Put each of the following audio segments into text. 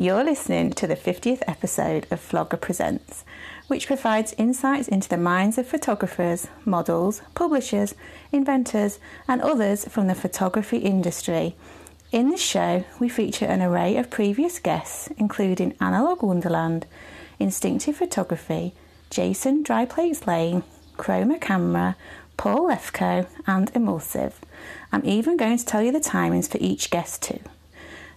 You're listening to the 50th episode of Flogger Presents, which provides insights into the minds of photographers, models, publishers, inventors, and others from the photography industry. In this show, we feature an array of previous guests, including Analog Wonderland, Instinctive Photography, Jason Dryplates Lane, Chroma Camera, Paul Lefko, and Emulsive. I'm even going to tell you the timings for each guest too.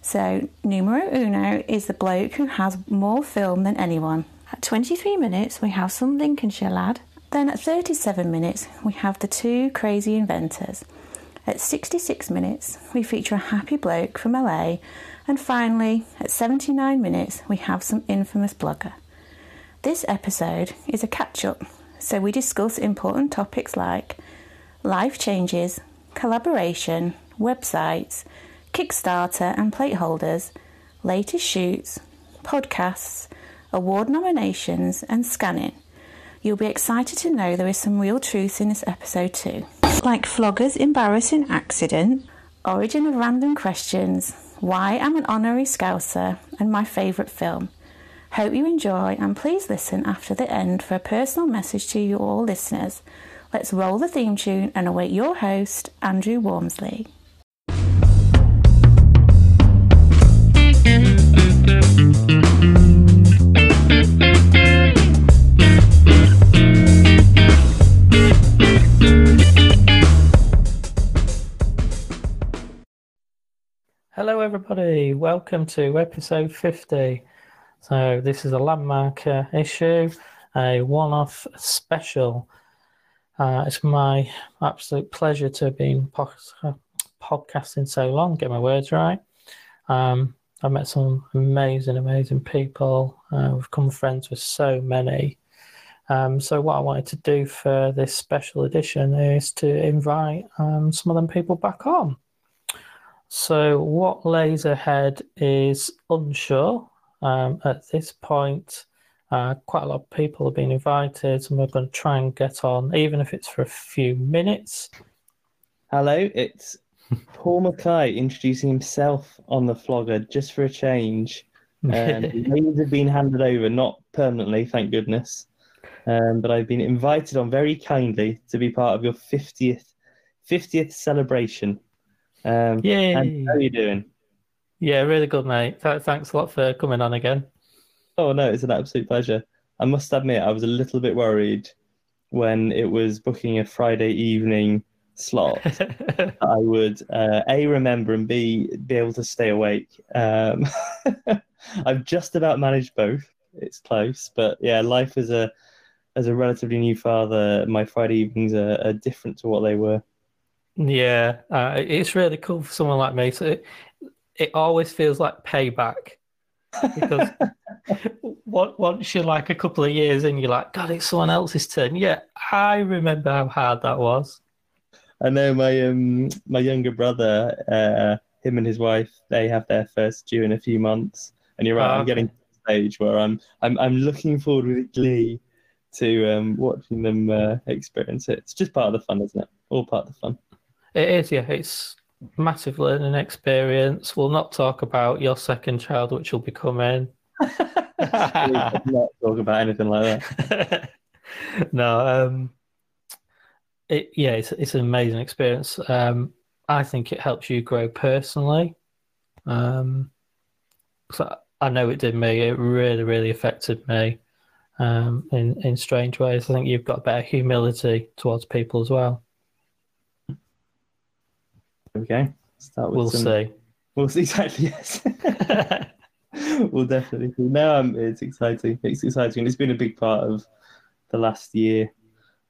So, numero uno is the bloke who has more film than anyone. At 23 minutes, we have some Lincolnshire lad. Then at 37 minutes, we have the two crazy inventors. At 66 minutes, we feature a happy bloke from LA. And finally, at 79 minutes, we have some infamous blogger. This episode is a catch up, so we discuss important topics like life changes, collaboration, websites, Kickstarter and plate holders, latest shoots, podcasts, award nominations, and scanning. You'll be excited to know there is some real truth in this episode too. Like Flogger's embarrassing accident, origin of random questions, why I'm an honorary scouser, and my favourite film. Hope you enjoy and please listen after the end for a personal message to you all listeners. Let's roll the theme tune and await your host, Andrew Wormsley. Hello, everybody. Welcome to episode 50. So, this is a landmark uh, issue, a one off special. Uh, it's my absolute pleasure to have been po- podcasting so long, get my words right. Um, I've met some amazing, amazing people. Uh, we've become friends with so many. Um, so, what I wanted to do for this special edition is to invite um, some of them people back on. So, what lays ahead is unsure. Um, at this point, uh, quite a lot of people have been invited, and we're going to try and get on, even if it's for a few minutes. Hello, it's Paul Mackay introducing himself on the flogger just for a change. Um, names have been handed over, not permanently, thank goodness. Um, but I've been invited on very kindly to be part of your 50th 50th celebration. Um, Yay! and how are you doing? Yeah, really good, mate. Th- thanks a lot for coming on again. Oh no, it's an absolute pleasure. I must admit, I was a little bit worried when it was booking a Friday evening slot. I would uh, a remember and b be able to stay awake. Um, I've just about managed both. It's close, but yeah, life as a as a relatively new father, my Friday evenings are, are different to what they were. Yeah, uh, it's really cool for someone like me. So it, it always feels like payback because on- once you're like a couple of years in, you're like, God, it's someone else's turn. Yeah, I remember how hard that was. I know my um my younger brother, uh, him and his wife, they have their first due in a few months, and you're right. Oh, I'm getting to the stage where I'm I'm I'm looking forward with glee to um watching them uh, experience it. It's just part of the fun, isn't it? All part of the fun. It is, yeah. It's massive learning experience. We'll not talk about your second child, which will be coming. Not talk about anything like that. no, um, it yeah, it's it's an amazing experience. Um, I think it helps you grow personally. Um, so I know it did me. It really, really affected me um, in in strange ways. I think you've got better humility towards people as well. Okay, start with We'll some- see. We'll see exactly. Yes. we'll definitely see. No, um, it's exciting. It's exciting. It's been a big part of the last year,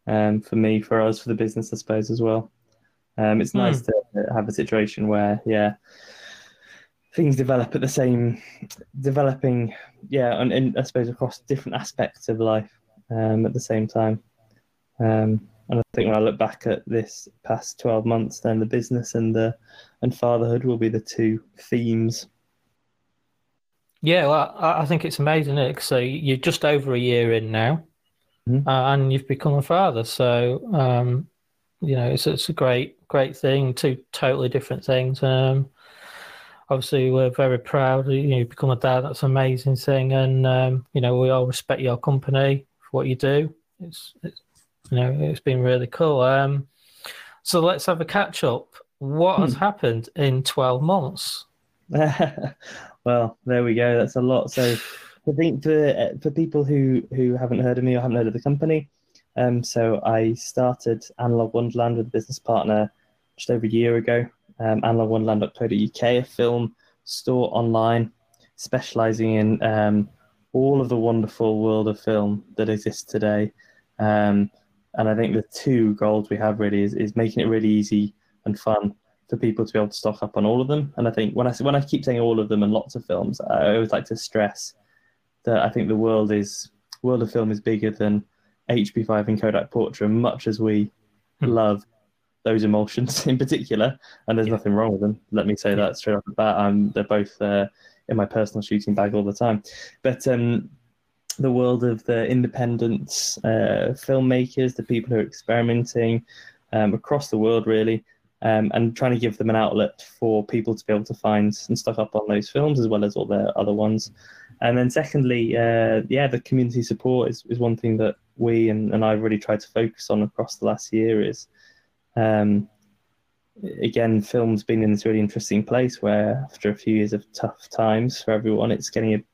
um, for me, for us, for the business, I suppose, as well. Um, it's nice to have a situation where, yeah, things develop at the same, developing, yeah, and, and I suppose across different aspects of life um, at the same time. Um, and I think when I look back at this past twelve months, then the business and the and fatherhood will be the two themes. Yeah, well, I I think it's amazing. Isn't? So you're just over a year in now, Mhm. uh, and you've become a father. So um, you know, it's it's a great great thing. Two totally different things. Um, obviously we're very proud. You know, you become a dad. That's an amazing thing, and um, you know we all respect your company for what you do. It's, it's you know it's been really cool. Um, so let's have a catch up. What has hmm. happened in twelve months? well, there we go. That's a lot. So I think for for people who who haven't heard of me or haven't heard of the company, um, so I started Analog Wonderland with a business partner just over a year ago. Um, analogwonderland.co.uk, a film store online specializing in um, all of the wonderful world of film that exists today. Um, and I think the two goals we have really is, is making it really easy and fun for people to be able to stock up on all of them. And I think when I when I keep saying all of them and lots of films, I always like to stress that I think the world is world of film is bigger than HP5 and Kodak Portra, much as we hmm. love those emulsions in particular, and there's yeah. nothing wrong with them. Let me say yeah. that straight off the bat. I'm, they're both uh, in my personal shooting bag all the time. But um, the world of the independent uh, filmmakers, the people who are experimenting um, across the world, really, um, and trying to give them an outlet for people to be able to find and stock up on those films as well as all their other ones. And then, secondly, uh, yeah, the community support is, is one thing that we and, and I've really tried to focus on across the last year. Is um, again, film's been in this really interesting place where after a few years of tough times for everyone, it's getting a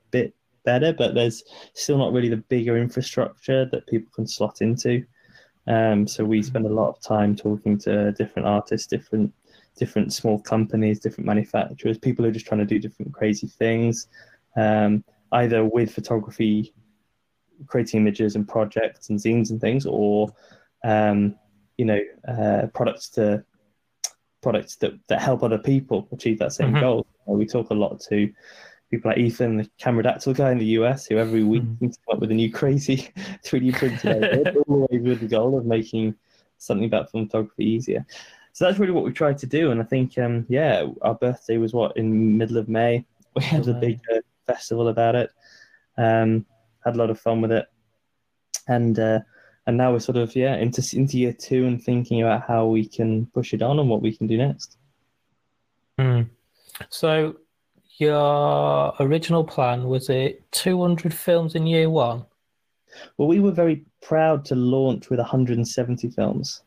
better, but there's still not really the bigger infrastructure that people can slot into. Um, so we spend a lot of time talking to different artists, different different small companies, different manufacturers, people who are just trying to do different crazy things, um, either with photography, creating images and projects and zines and things, or um, you know uh, products to products that, that help other people achieve that same mm-hmm. goal. We talk a lot to people like Ethan, the Cameradactyl guy in the US, who every week mm-hmm. comes up with a new crazy 3D printed always with the goal of making something about film photography easier. So that's really what we tried to do. And I think, um, yeah, our birthday was what in middle of May. We had a big uh, festival about it. Um, had a lot of fun with it, and uh, and now we're sort of yeah into into year two and thinking about how we can push it on and what we can do next. Mm. So your original plan was it 200 films in year one? Well, we were very proud to launch with 170 films.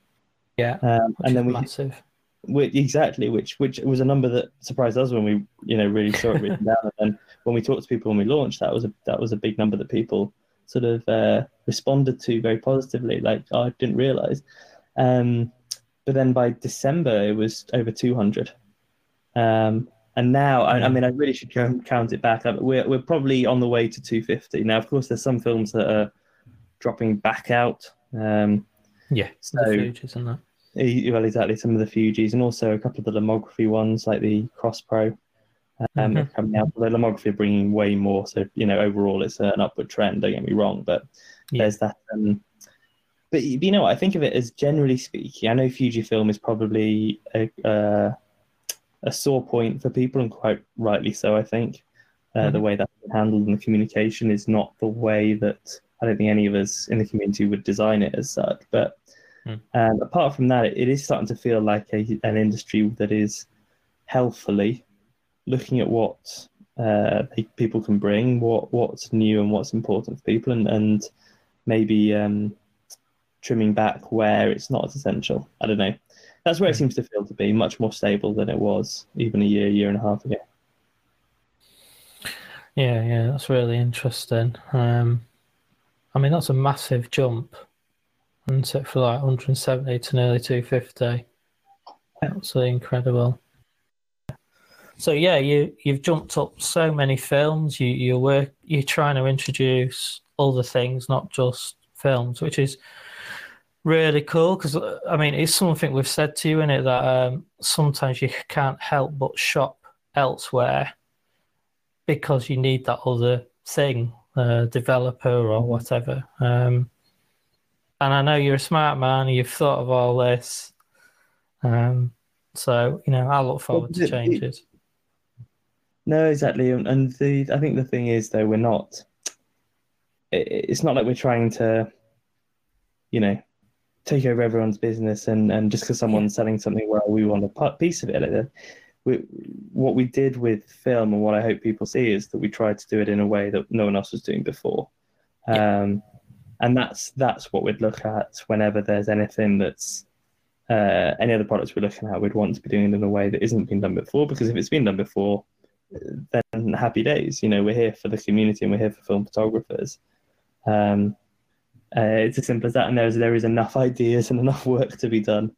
Yeah, um, and then we massive. Which, exactly, which which was a number that surprised us when we you know really saw it written down, and then when we talked to people when we launched, that was a that was a big number that people sort of uh, responded to very positively. Like, oh, I didn't realize. Um, but then by December, it was over 200. Um, and now, I, I, mean, I really should count it back. We're, we're probably on the way to 250. Now, of course, there's some films that are dropping back out. Um, yeah, so, the Fujis and that. Well, exactly. Some of the Fujis and also a couple of the Lomography ones like the Cross Pro um, mm-hmm. coming out. The Lomography are bringing way more, so you know overall it's an upward trend. Don't get me wrong, but yeah. there's that. Um, but you know, I think of it as generally speaking. I know Fujifilm is probably a, uh, a sore point for people, and quite rightly so. I think uh, mm-hmm. the way that's handled in the communication is not the way that I don't think any of us in the community would design it as such. But mm. um, apart from that, it, it is starting to feel like a, an industry that is healthily looking at what uh, people can bring, what what's new and what's important for people, and and maybe um, trimming back where it's not as essential. I don't know. That's where it seems to feel to be much more stable than it was even a year, year and a half ago. Yeah, yeah, that's really interesting. Um, I mean, that's a massive jump, isn't it, for like 170 to nearly 250? Absolutely incredible. So yeah, you you've jumped up so many films. You you work you're trying to introduce other things, not just films, which is really cool because I mean it's something we've said to you in it that um, sometimes you can't help but shop elsewhere because you need that other thing, uh, developer or whatever. Um, and I know you're a smart man. You've thought of all this. Um, so you know, I look forward to changes. No, exactly, and the I think the thing is though we're not. It's not like we're trying to, you know, take over everyone's business and and just because someone's selling something well we want a piece of it. like we, what we did with film and what I hope people see is that we tried to do it in a way that no one else was doing before. Um, and that's that's what we'd look at whenever there's anything that's uh, any other products we're looking at. We'd want to be doing it in a way that isn't been done before because if it's been done before, then happy days. You know, we're here for the community and we're here for film photographers. Um, uh, it's as simple as that, and there's there is enough ideas and enough work to be done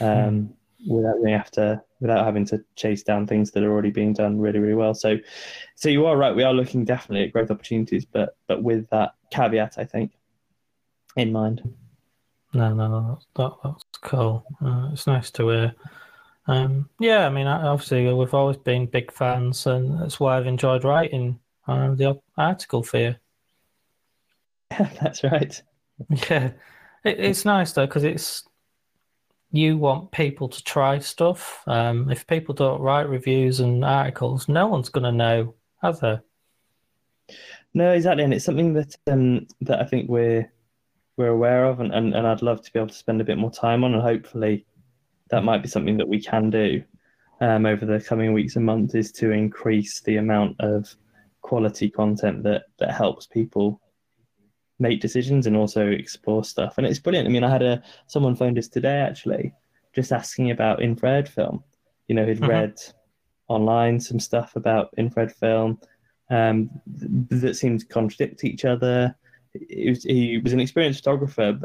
um, without we have to without having to chase down things that are already being done really really well. So, so you are right. We are looking definitely at growth opportunities, but but with that caveat, I think in mind. No, no, no, that, that's cool. Uh, it's nice to hear. Um, yeah, I mean, obviously, we've always been big fans, and that's why I've enjoyed writing uh, the article for you. Yeah, that's right. Yeah, it, it's nice though because it's you want people to try stuff. Um, if people don't write reviews and articles, no one's going to know, have they? No, exactly, and it's something that um, that I think we're we're aware of, and, and, and I'd love to be able to spend a bit more time on, and hopefully that might be something that we can do um, over the coming weeks and months is to increase the amount of quality content that that helps people make decisions and also explore stuff. And it's brilliant. I mean, I had a someone phoned us today actually, just asking about infrared film. You know, he'd mm-hmm. read online some stuff about infrared film um, that seemed to contradict each other. Was, he was an experienced photographer,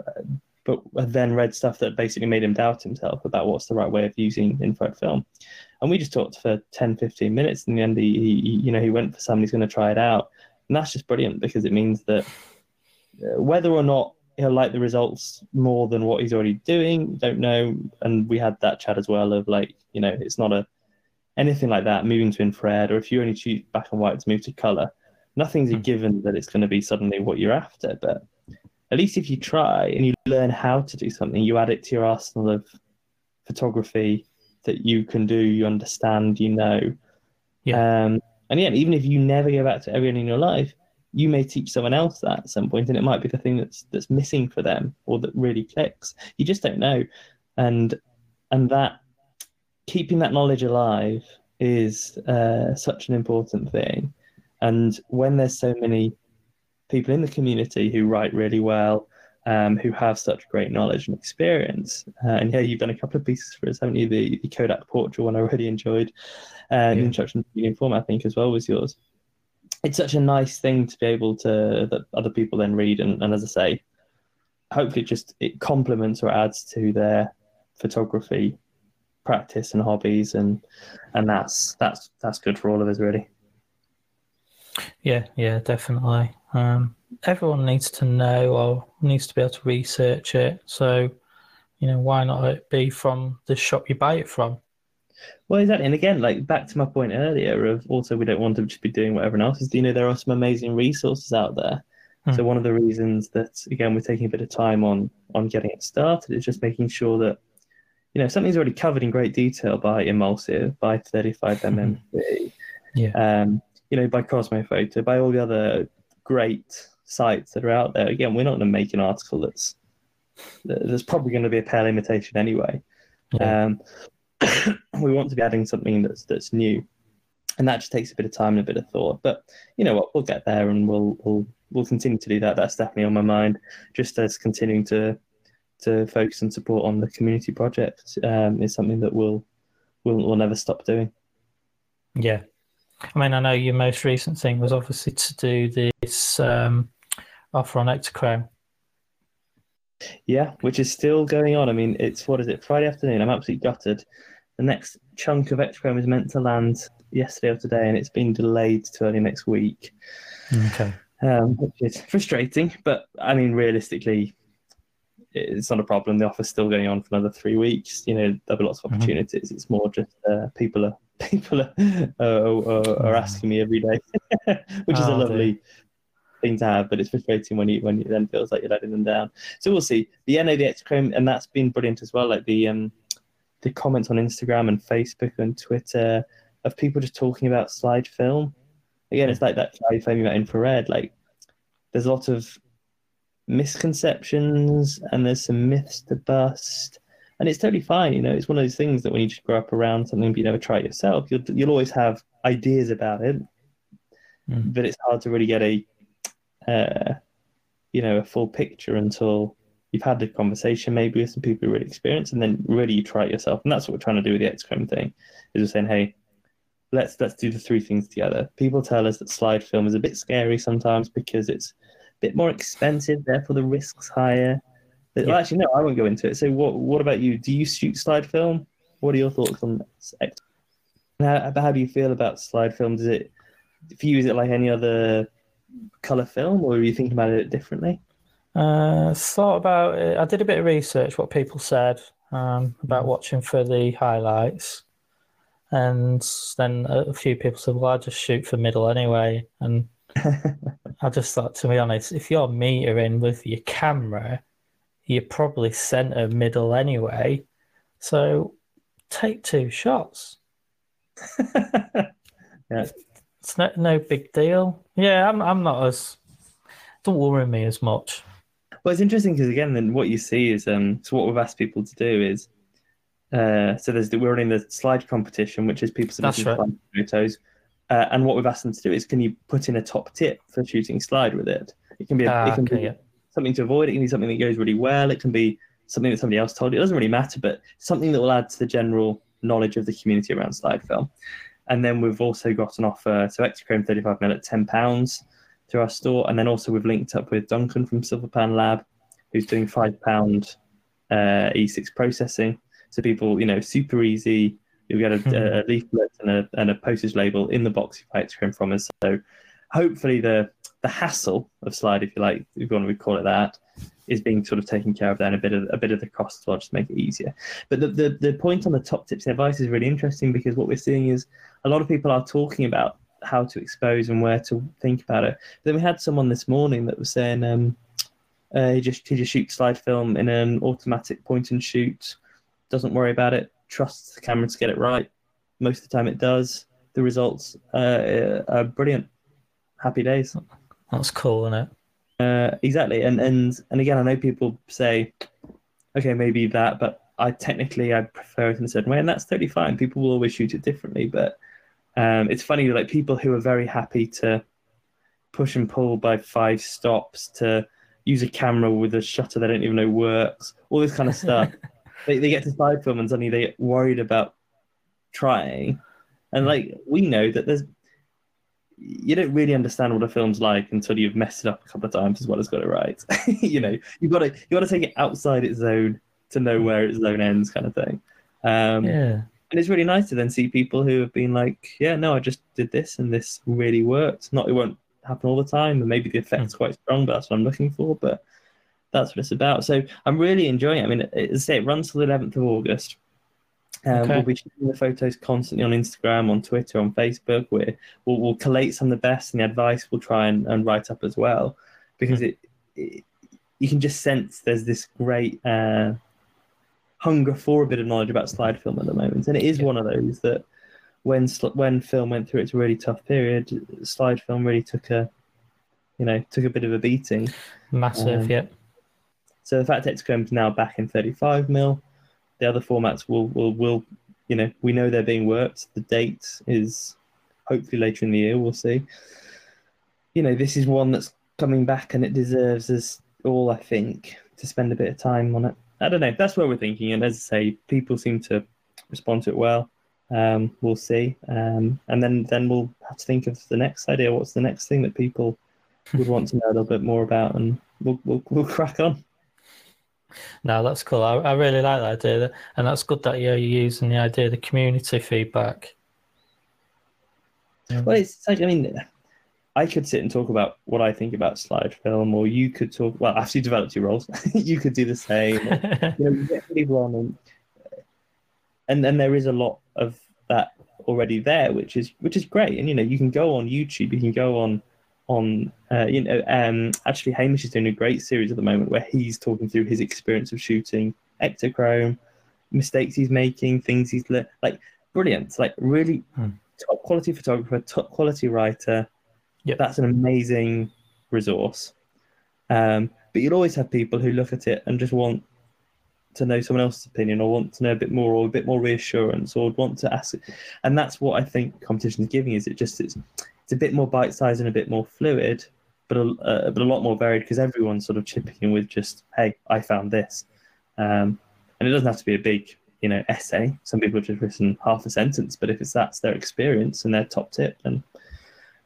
but, but then read stuff that basically made him doubt himself about what's the right way of using infrared film. And we just talked for 10, 15 minutes. In the end, he, he you know, he went for somebody who's going to try it out. And that's just brilliant because it means that whether or not he'll like the results more than what he's already doing, don't know. And we had that chat as well of like, you know, it's not a anything like that moving to infrared, or if you only choose black and white to move to color, nothing's a hmm. given that it's going to be suddenly what you're after. But at least if you try and you learn how to do something, you add it to your arsenal of photography that you can do, you understand, you know. Yeah. Um, and yeah, even if you never go back to everything in your life, you may teach someone else that at some point, and it might be the thing that's that's missing for them or that really clicks. You just don't know, and and that keeping that knowledge alive is uh, such an important thing. And when there's so many people in the community who write really well, um, who have such great knowledge and experience, uh, and yeah, you've done a couple of pieces for us, haven't you? The, the Kodak Portra one I really enjoyed, and uh, yeah. introduction to medium form I think as well was yours. It's such a nice thing to be able to that other people then read, and, and as I say, hopefully it just it complements or adds to their photography practice and hobbies, and and that's that's that's good for all of us, really. Yeah, yeah, definitely. Um, everyone needs to know or needs to be able to research it. So, you know, why not it be from the shop you buy it from? Well, exactly. And again, like back to my point earlier of also we don't want to just be doing what everyone else is. You know, there are some amazing resources out there. Hmm. So one of the reasons that again we're taking a bit of time on on getting it started is just making sure that you know something's already covered in great detail by Emulsive, by 35mm. yeah. Um, you know, by Kosmo Foto, by all the other great sites that are out there. Again, we're not going to make an article that's there's probably going to be a pale imitation anyway. Yeah. Um, we want to be adding something that's that's new, and that just takes a bit of time and a bit of thought. But you know what, we'll get there, and we'll we'll we'll continue to do that. That's definitely on my mind. Just as continuing to to focus and support on the community project um, is something that we'll, we'll we'll never stop doing. Yeah, I mean, I know your most recent thing was obviously to do this um, offer on Ektachrome. Yeah, which is still going on. I mean, it's what is it? Friday afternoon. I'm absolutely gutted. The next chunk of Ektachrome is meant to land yesterday or today, and it's been delayed to early next week. Okay. Um, which is frustrating, but I mean, realistically, it's not a problem. The offer's still going on for another three weeks. You know, there'll be lots of mm-hmm. opportunities. Mm-hmm. It's more just uh, people are people are, uh, are, are, asking me every day, which is oh, a lovely dear. Thing to have. But it's frustrating when you when it then feels like you're letting them down. So we'll see. The NA the Ektachrome, and that's been brilliant as well. Like the um the comments on Instagram and Facebook and Twitter of people just talking about slide film. Again, it's like that slide film about infrared. Like there's a lot of misconceptions and there's some myths to bust and it's totally fine. You know, it's one of those things that when you just grow up around something, but you never try it yourself, you'll you'll always have ideas about it, Mm. but it's hard to really get a, uh, you know, a full picture until you've had the conversation maybe with some people who really experienced, and then really you try it yourself. And that's what we're trying to do with the Ektachrome thing, is we're saying, hey, let's let's do the three things together. People tell us that slide film is a bit scary sometimes because it's a bit more expensive, therefore the risks higher. But, well, actually, no, I won't go into it. So, what what about you? Do you shoot slide film? What are your thoughts on X? How, how do you feel about slide film? Does it for you? Is it like any other color film, or are you thinking about it differently? Uh, thought about it. I did a bit of research, what people said um, about watching for the highlights. And then a few people said, well, I just shoot for middle anyway. And I just thought, to be honest, if you're metering with your camera, you're probably center middle anyway. So take two shots. Yeah. It's no, no big deal. Yeah, I'm, I'm not as, don't worry me as much. Well, it's interesting because again, then what you see is um. So what we've asked people to do is, uh, so there's the, we're running the slide competition, which is people submitting right. photos, uh, and what we've asked them to do is, can you put in a top tip for shooting slide with it? It can be a, Ah, it can okay, be yeah. something to avoid. It can be something that goes really well. It can be something that somebody else told you. It doesn't really matter, but something that will add to the general knowledge of the community around slide film. And then we've also got an offer, so Ektachrome 35mm at £10 through our store. And then also we've linked up with Duncan from Silverpan Lab, who's doing £5 uh, E6 processing. So people, you know, super easy. You'll get a, a leaflet and a, and a postage label in the box if you buy Ektachrome from us. So hopefully the the hassle of slide, if you like, if you want to call it that, is being sort of taken care of there and a bit of a bit of the cost as well, just make it easier. But the, the, the point on the top tips and advice is really interesting because what we're seeing is a lot of people are talking about how to expose and where to think about it. Then we had someone this morning that was saying um, uh, he just he just shoots slide film in an automatic point and shoot, doesn't worry about it, trusts the camera to get it right. Most of the time it does. The results uh, are brilliant. Happy days. That's cool, isn't it? Uh, exactly, and and and again, I know people say, okay, maybe that, but I technically I prefer it in a certain way, and that's totally fine. People will always shoot it differently, but um, it's funny like people who are very happy to push and pull by five stops to use a camera with a shutter they don't even know works, all this kind of stuff. they they get to slide film and suddenly they get worried about trying, and like we know that there's you don't really understand what a film's like until you've messed it up a couple of times as well as got it right. you know, you've got to you got to take it outside its zone to know where its zone ends, kind of thing. Um, Yeah. And it's really nice to then see people who have been like, yeah, no, I just did this and this really worked. Not it won't happen all the time, and maybe the effect's quite strong, but that's what I'm looking for. But that's what it's about. So I'm really enjoying it. I mean, as I say, it runs till the 11th of August. Um, Okay. We'll be shooting the photos constantly on Instagram, on Twitter, on Facebook. We're, we'll, we'll collate some of the best and the advice we'll try and, and write up as well because it, it you can just sense there's this great uh, hunger for a bit of knowledge about slide film at the moment. And it is Yeah. one of those that when when film went through its really tough period, slide film really took a you know took a bit of a beating. Massive, Um, yep. So the fact that Ektachrome's now back in 35 mil, the other formats will will will you know we know they're being worked. The date is hopefully later in the year. We'll see. You know, this is one that's coming back, and it deserves us all, I think, to spend a bit of time on it. I don't know. That's where we're thinking, and as I say, people seem to respond to it well. Um, we'll see, um, and then then we'll have to think of the next idea. What's the next thing that people would want to know a little bit more about, and we'll we'll, we'll crack on. No, that's cool. I, I really like that idea, and that's good that you're using the idea of the community feedback. Well, it's like I mean, I could sit and talk about what I think about slide film, or you could talk. Well, after you developed your roles, you could do the same. or, you know, you get people on, and and then there is a lot of that already there, which is which is great. And you know, you can go on YouTube, you can go on on uh, you know. Um, actually, Hamish is doing a great series at the moment where he's talking through his experience of shooting Ektachrome, mistakes he's making, things he's le- like brilliant, like really Hmm. top quality photographer, top quality writer. Yep. That's an amazing resource. Um, but you'll always have people who look at it and just want to know someone else's opinion or want to know a bit more or a bit more reassurance or want to ask and that's what i think competition is giving is it just it's, it's a bit more bite-sized and a bit more fluid but a, uh, but a lot more varied because everyone's sort of chipping in with just hey i found this. Um, and it doesn't have to be a big you know essay. Some people have just written half a sentence but if it's that's their experience and their top tip and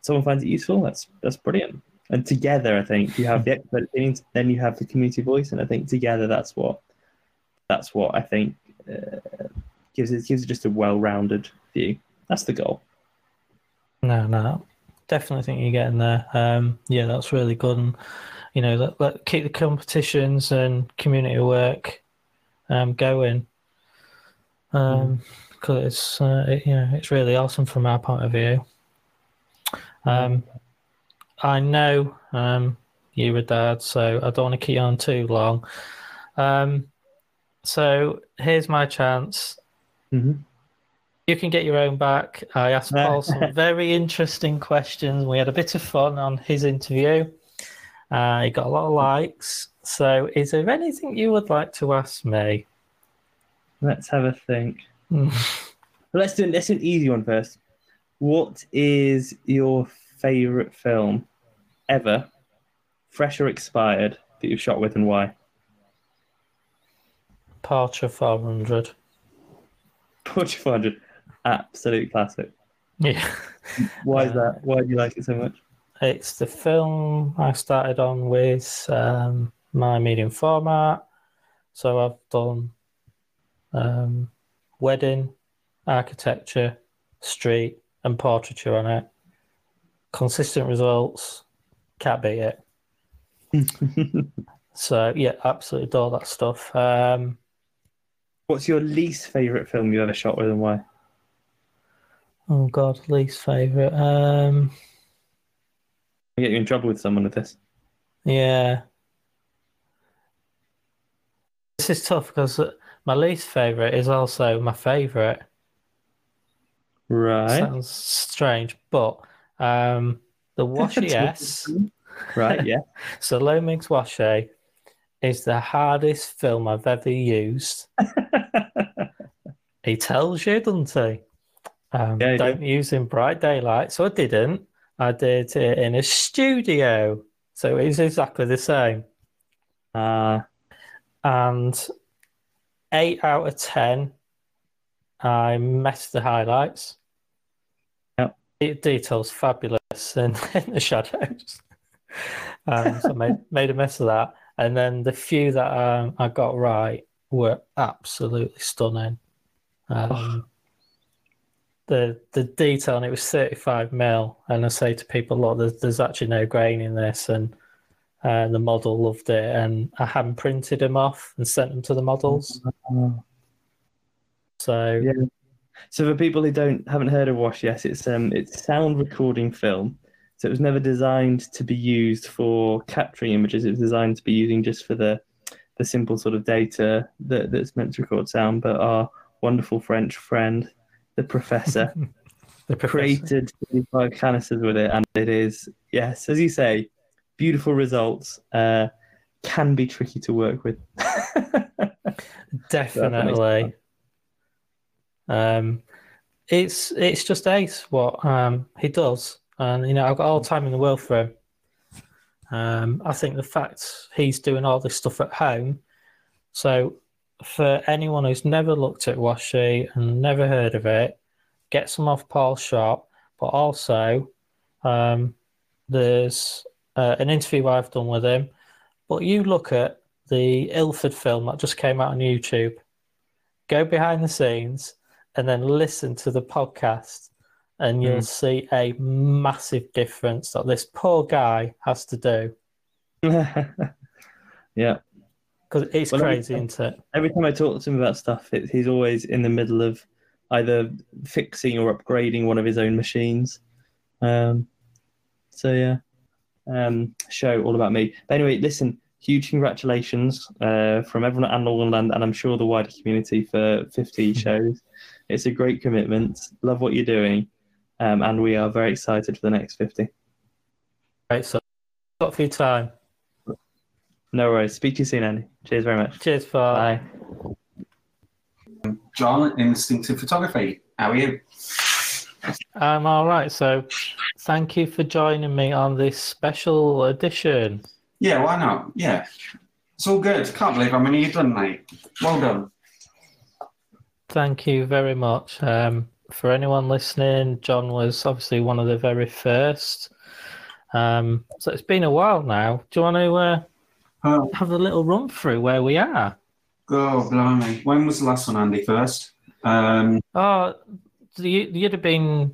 someone finds it useful that's that's brilliant. And together i think you have the expert opinions then you have the community voice and i think together that's what that's what i think uh, gives it gives it just a well-rounded view. That's the goal. No, no, definitely think you're getting there. Um, yeah, that's really good, and you know, let, let keep the competitions and community work um, going. Um, because it's uh, it, you know it's really awesome from our point of view. Um, I know um, you're a dad, so I don't want to keep on too long. Um, so here's my chance. mm-hmm. You can get your own back. I asked Paul some very interesting questions. We had a bit of fun on his interview. Uh, he got a lot of likes. So, is there anything you would like to ask me? let's have a think let's do let's do an easy one first what is your favorite film ever fresh or expired that you've shot with and why Departure 400. Portra 400 absolute classic Yeah. why is Uh, that why do you like it so much It's the film I started on with um, my medium format. So I've done um, wedding, architecture, street, and portraiture on it. Consistent results, can't beat it. So yeah, absolutely adore that stuff. Um, what's your least favorite film you ever shot with and why oh god, least favorite. Um, I get you in trouble with someone with this yeah, this is tough because my least favorite is also my favorite. right Sounds strange, but um, the Washi S, right yeah so Lomix Washi, is the hardest film I've ever used. He tells you, doesn't he? Um, Yeah, don't use in bright daylight. So I didn't. I did it in a studio. So it's exactly the same. uh And eight out of ten, I messed the highlights. Yep. The details fabulous in, in the shadows. um, so I made, made a mess of that. And then the few that um, I got right were absolutely stunning. Um, the the detail and it was 35 mil and i say to people look there's, there's actually no grain in this and uh, the model loved it and i hadn't printed them off and sent them to the models so Yeah. So for people who don't haven't heard of Washi S, it's um it's sound recording film. So it was never designed to be used for capturing images. It was designed to be using just for the the simple sort of data that, that's meant to record sound. But our wonderful French friend, the professor, the professor- created 25 canisters with it, and it is yes, as you say, beautiful results. Uh, can be tricky to work with. definitely um it's it's just ace what um he does and you know i've got all the time in the world for him um i think the fact he's doing all this stuff at home so for anyone who's never looked at washi and never heard of it get some off paul's shop but also um there's uh, an interview i've done with him but you look at the Ilford film that just came out on YouTube, go behind the scenes, and then listen to the podcast, and you'll Mm. see a massive difference that this poor guy has to do. yeah. Because it's Well, crazy, isn't it? every time I talk to him about stuff, it, he's always in the middle of either fixing or upgrading one of his own machines. Um, so yeah, um, show all about me. But anyway, listen, huge congratulations uh, from everyone at Land, and I'm sure the wider community for 50 shows. It's a great commitment. Love what you're doing, um, and we are very excited for the next 50. Great, so got for your time. No worries. Speak to you soon, Andy. Cheers very much. Cheers, for Bye. John, Instinctive Photography. How are you? I'm all right. So, thank you for joining me on this special edition. Yeah, why not? Yeah, it's all good. Can't believe how many you've done, mate. Well done. Thank you very much. Um, for anyone listening, John was obviously one of the very first. Um, so it's been a while now. Do you want to uh, Oh, have a little run through where we are? oh, blimey. When was the last one, Andy, first? Um, Oh, you, you'd have been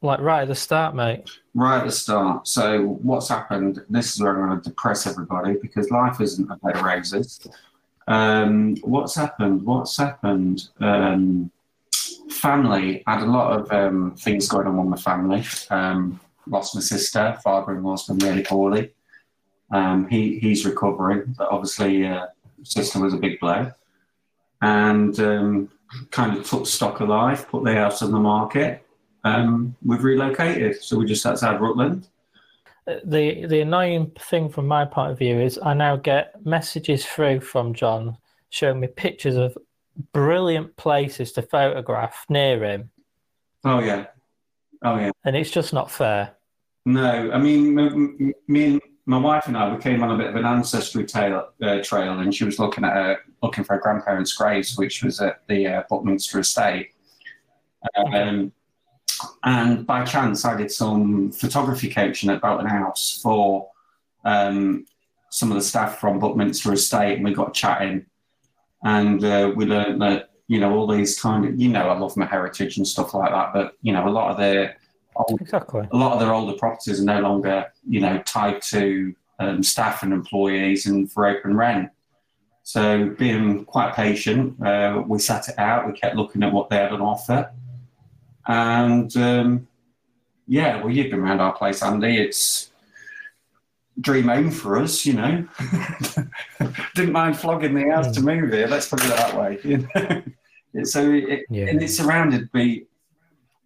like right at the start, mate. right at the start. So, what's happened? This is where I'm going to depress everybody because life isn't a bed of roses. Um, what's happened? What's happened? Um, family I had a lot of um, things going on with my family. Um, lost my sister. Father-in-law's been really poorly. Um, he he's recovering, but obviously, uh, sister was a big blow, and um, kind of took stock alive, put the house on the market. Um, we've relocated, so we're just outside Rutland. The the annoying thing from my point of view is I now get messages through from John showing me pictures of brilliant places to photograph near him, Oh yeah, oh yeah. and it's just not fair. No, I mean, me and my wife and I, we came on a bit of an ancestry trail, uh, trail and she was looking at her, looking for her grandparents' graves, which was at the uh, Buckminster Estate. Um, and by chance, I did some photography coaching at Belton House for um, some of the staff from Buckminster Estate, and we got chatting, and uh, we learned that you know all these kind of you know I love my heritage and stuff like that, but you know a lot of the old Exactly. a lot of their older properties are no longer, you know, tied to um, staff and employees and for open rent. So being quite patient, uh, we sat it out. We kept looking at what they had on offer, and um, yeah, well, you've been around our place, Andy. It's dream home for us, you know. Didn't mind flogging the house to move here. Let's put it that way. You know? So it, Yeah. and it's surrounded by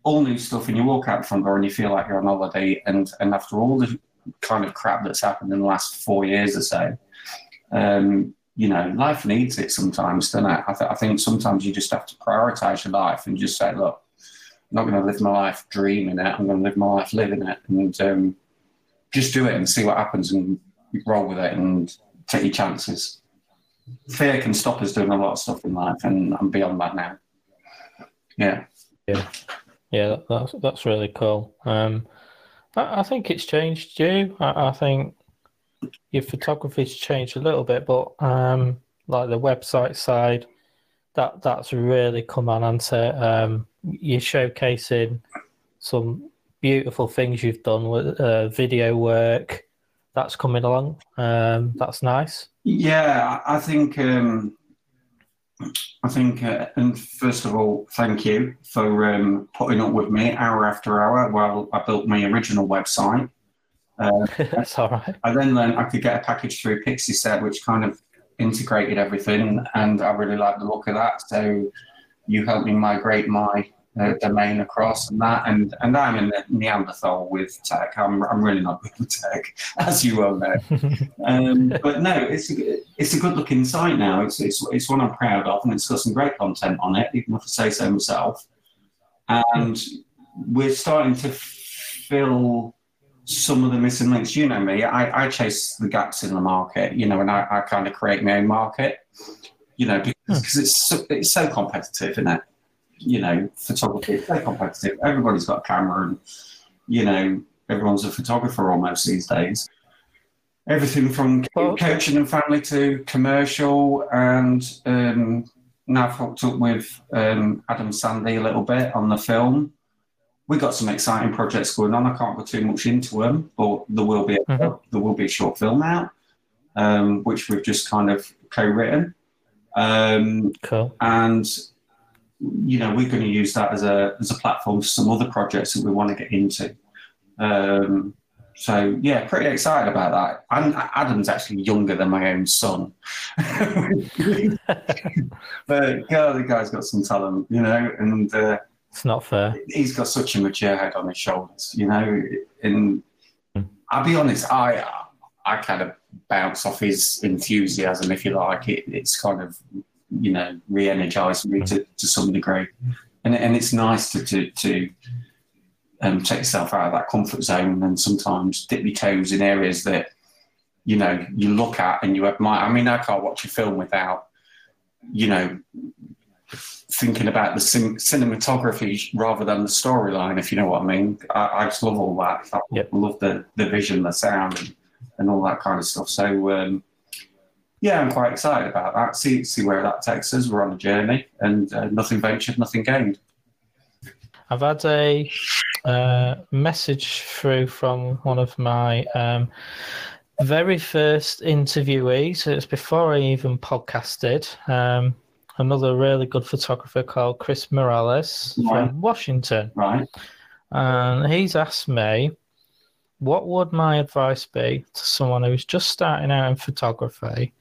all new stuff and you walk out the front door and you feel like you're on holiday and and after all the kind of crap that's happened in the last four years or so um, you know life needs it sometimes doesn't it? I, th- I think sometimes you just have to prioritize your life and just say look I'm not going to live my life dreaming it. I'm going to live my life living it and um, just do it and see what happens and roll with it and take your chances. Fear can stop us doing a lot of stuff in life and I'm beyond that now. Yeah. Yeah, that, that's that's really cool. Um, I, I think it's changed you. I, I think your photography's changed a little bit, but um, like the website side, that that's really come on onto. Um, you're showcasing some beautiful things you've done with uh, video work. That's coming along. Um, that's nice. Yeah, I think um, I think, uh, and first of all, thank you for um, putting up with me hour after hour while I built my original website. Uh, that's all right. I then learned I could get a package through Pixieset, which kind of integrated everything, and I really like the look of that. So you helped me migrate my domain across and that, and and I'm in the Neanderthal with tech. I'm I'm really not good with tech, as you well know. um, but no, it's a, it's a good looking site now. It's, it's it's one I'm proud of, and it's got some great content on it, even if I say so myself. And we're starting to fill some of the missing links. You know me, I, I chase the gaps in the market, you know, and I, I kind of create my own market, you know, because, because it's so, it's so competitive, isn't it? You know, photography is so competitive. Everybody's got a camera, and you know, everyone's a photographer almost these days. Everything from Well- coaching and family to commercial, and um, now I've hooked up with um, Adam Sandy a little bit on the film we've got some exciting projects going on. I can't go too much into them, but there will be a, Mhm. there will be a short film out, um, which we've just kind of co-written, um, Cool. and you know we're going to use that as a as a platform for some other projects that we want to get into. Um, so yeah, pretty excited about that. And Adam's actually younger than my own son, but God, the guy's got some talent, you know, and. Uh, It's not fair. he's got such a mature head on his shoulders, you know. And I'll be honest, I I kind of bounce off his enthusiasm, if you like. It, it's kind of you know, re-energized me to, to some degree. And, and it's nice to, to, to um, take yourself out of that comfort zone and sometimes dip your toes in areas that, you know, you look at and you admire. I mean, I can't watch a film without, you know, thinking about the cin- cinematography rather than the storyline, if you know what I mean. I, I just love all that. I Yep. love the, the vision, the sound, and, and all that kind of stuff. So, um, yeah, I'm quite excited about that. See, see where that takes us. We're on a journey, and uh, nothing ventured, nothing gained. I've had a uh, message through from one of my um, very first interviewees. It's before I even podcasted. Um, another really good photographer called Chris Morales Right. from Washington. Right? And he's asked me, what would my advice be to someone who's just starting out in photography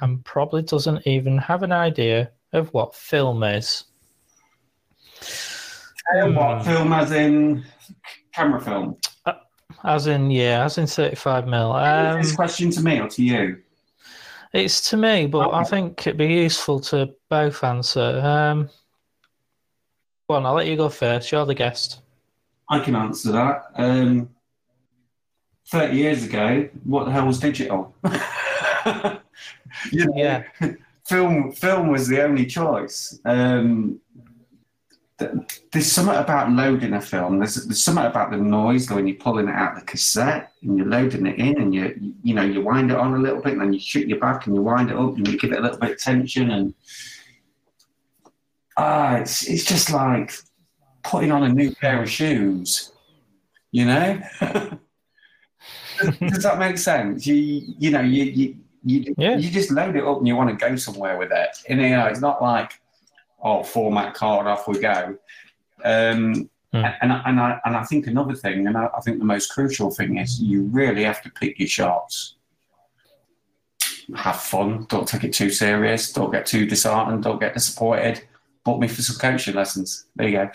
and probably doesn't even have an idea of what film is? Uh, what film, as in camera film? As in, yeah, as in 35 mil. Is Um, this question to me or to you? it's to me, but I think it'd be useful to both answer. Um, go on, I'll let you go first. You're the guest. I can answer that. Um, Thirty years ago, what the hell was digital? you know, Yeah. film film was the only choice. Um, there's something about loading a film. There's, there's something about the noise when you're pulling it out of the cassette and you're loading it in, and you you know you wind it on a little bit, and then you shoot your back and you wind it up, and you give it a little bit of tension, and ah, it's it's just like putting on a new pair of shoes. You know. does, does that make sense? You you know you you you, Yeah. you just load it up and you want to go somewhere with it. And you know it's not like oh format card off we go. Um, Hmm. And and I and I think another thing, and I, I think the most crucial thing is you really have to pick your shots. Have fun. Don't take it too serious. Don't get too disheartened. Don't get disappointed. Book me for some coaching lessons. There you go.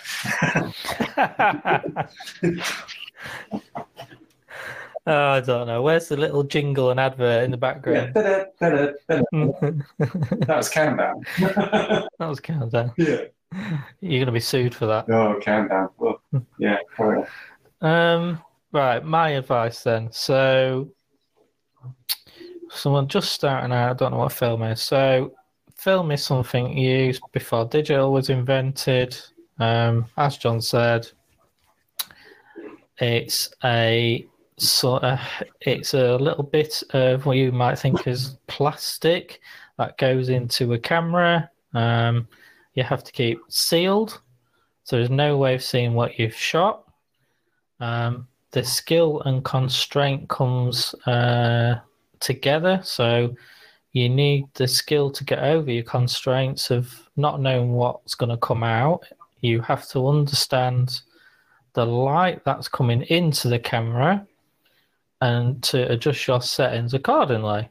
oh, I don't know. Where's the little jingle and advert in the Yeah. background? That That was countdown. That was countdown. yeah. You're going to be sued for that. Oh, countdown. Well, yeah. Um, right, my advice then. So, someone just starting out, I don't know what film is. So, film is something used before digital was invented. Um, as John said, it's a of, it's a little bit of what you might think is plastic that goes into a camera. Um, you have to keep sealed, so there's no way of seeing what you've shot. Um, the skill and constraint comes uh, together, so you need the skill to get over your constraints of not knowing what's going to come out. You have to understand the light that's coming into the camera and to adjust your settings accordingly.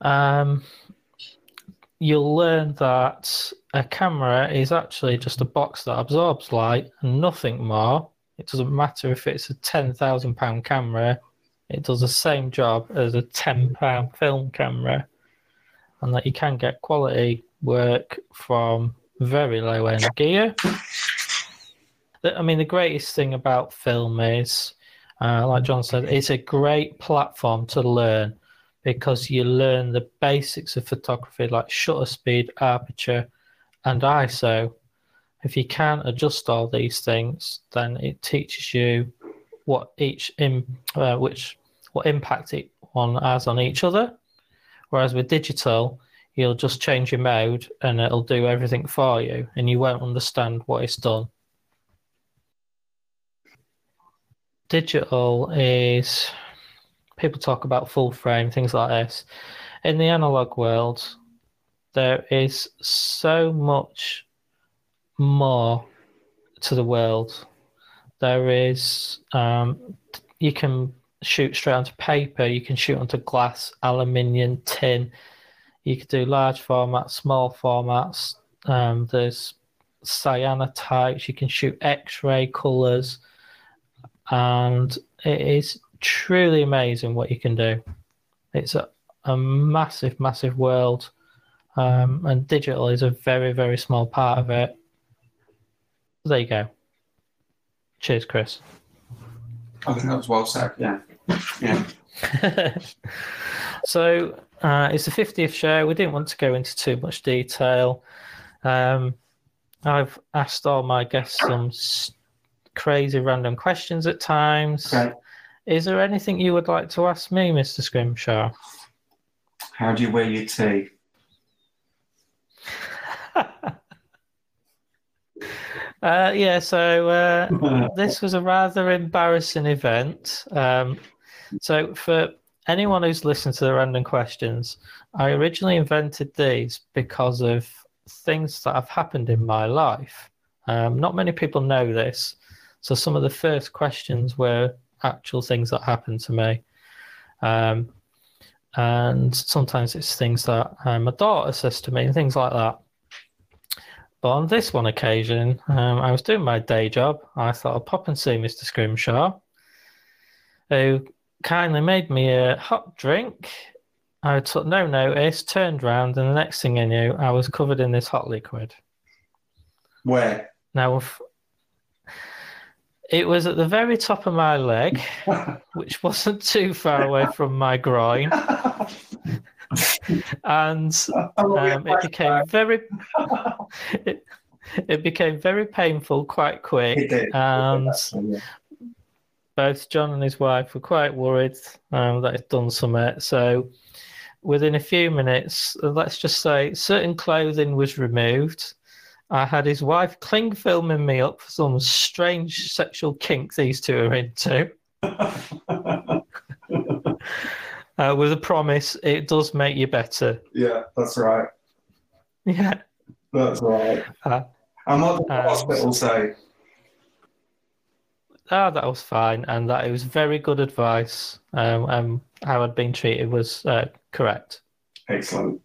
Um, you'll learn that a camera is actually just a box that absorbs light and nothing more. It doesn't matter if it's a ten thousand pound camera; it does the same job as a ten pound film camera, and that you can get quality work from very low end gear. I mean, the greatest thing about film is, uh, like John said, it's a great platform to learn because you learn the basics of photography like shutter speed, aperture, and ISO. If you can't adjust all these things, then it teaches you what each im- uh, which what impact it one has on each other. Whereas with digital, you'll just change your mode and it'll do everything for you, and you won't understand what it's done. Digital is people talk about full frame, things like this. In the analog world, there is so much more to the world. There is, um, you can shoot straight onto paper, you can shoot onto glass, aluminium, tin. You can do large formats, small formats. Um, there's cyanotypes, you can shoot X ray colors, and it is truly amazing what you can do. It's a, a massive, massive world um, and digital is a very, very small part of it. There you go. Cheers, Chris. I think that was well said. Yeah. Yeah. so uh, it's the 50th show. We didn't want to go into too much detail. Um, I've asked all my guests some s- crazy random questions at times. Okay. Is there anything you would like to ask me, Mr. Scrimshaw? How do you wear your tea? Uh, yeah, so uh, this was a rather embarrassing event. Um, so, for anyone who's listened to the random questions, I originally invented these because of things that have happened in my life. Um, not many people know this. So, some of the first questions were actual things that happened to me. Um, and sometimes it's things that uh, my daughter says to me and things like that. But on this one occasion, um, I was doing my day job. I thought I'd pop and see Mr. Scrimshaw, who kindly made me a hot drink. I took no notice, turned round, and the next thing I knew, I was covered in this hot liquid. Where? Now, it was at the very top of my leg, which wasn't too far away from my groin, and um, it became very it, it became very painful quite It quick and both john and his wife were quite worried um, that he'd done something. So within a few minutes let's just say certain clothing was removed i had his wife cling filming me up for some strange sexual kink these two are into uh, with a promise it does make you better yeah, that's right. yeah That's right. Uh, and what did the um, hospital say? Ah, that was fine, and that it was very good advice. Um, um how I'd been treated was uh, correct. Excellent.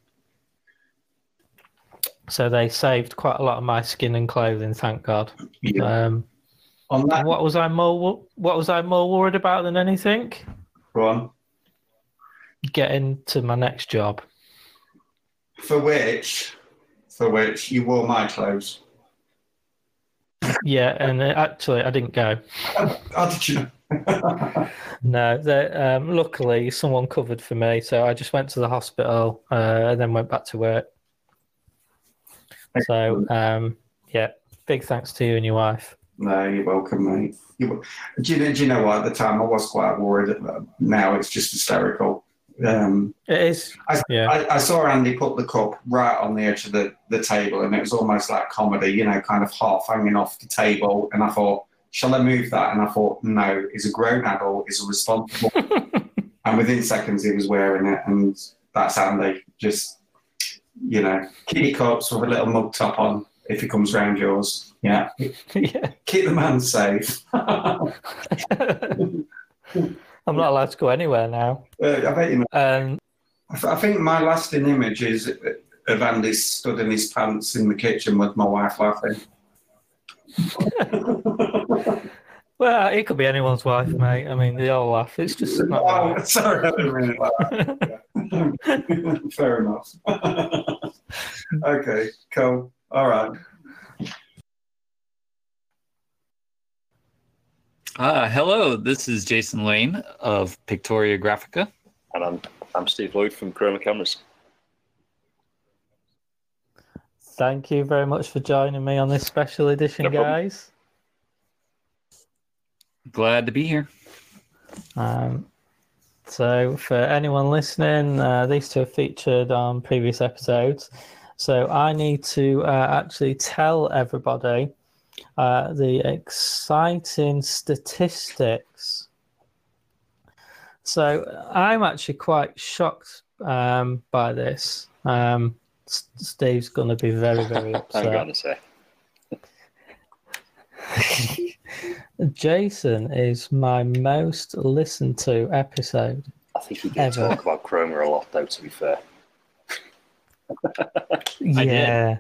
So they saved quite a lot of my skin and clothing, thank God. Yeah. Um, On that what was I more What was I more worried about than anything? one, Getting to my next job. for which, for which you wore my clothes. Yeah, and uh, actually, I didn't go. How did you? No, they, um, luckily someone covered for me, so I just went to the hospital uh, and then went back to work. So, um, yeah, big thanks to you and your wife. No, you're welcome, mate. You, do, you know, do you know what? At the time, I was quite worried. Now it's just hysterical. Um, It is, I, yeah. I, I saw Andy put the cup right on the edge of the, the table, and it was almost like comedy, you know, kind of half hanging off the table. And I thought, shall I move that? And I thought, no, he's a grown adult, he's a responsible. and within seconds, he was wearing it, and that's Andy. Just, you know, kitty cups with a little mug top on if he comes round yours. Yeah, yeah. keep the man safe. I'm not allowed to go anywhere now. Uh, I bet you know. Um, I th- I think my lasting image is of Andy stood in his pants in the kitchen with my wife laughing. well, it could be anyone's wife, mate. I mean, they all laugh. It's just Oh, sorry, I didn't like that. Fair enough. okay, cool. All right. Uh, hello, this is Jason Lane of Pictoria Graphica. And I'm I'm Steve Lloyd from Chroma Cameras. Thank you very much for joining me on this special edition, No guys. Glad to be here. Um, so, for anyone listening, uh, these two are featured on previous episodes. So, I need to uh, actually tell everybody uh, the exciting statistics. So, I'm actually quite shocked um, by this. Um, S- Steve's going to be very, very upset. to say. Jason is my most listened to episode. I think he can Ever. talk about Chroma a lot, though. To be fair. Yeah.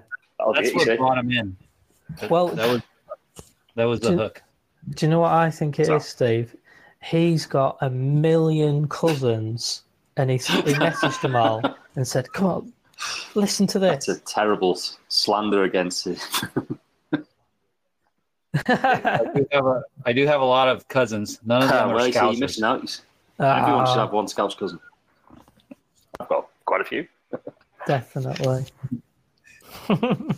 That's what say. brought him in. Well, that was that was the Do- hook. Do you know what I think it is, So- Steve? He's got a million cousins, and he he messaged them all and said, "Come on, Listen to That's this. a terrible slander against it. I do have a, I do have a lot of cousins. None of them are well, you see, you're Scousers. missing out. Everyone should Ah, have one Scouse cousin. I've got quite a few. Definitely.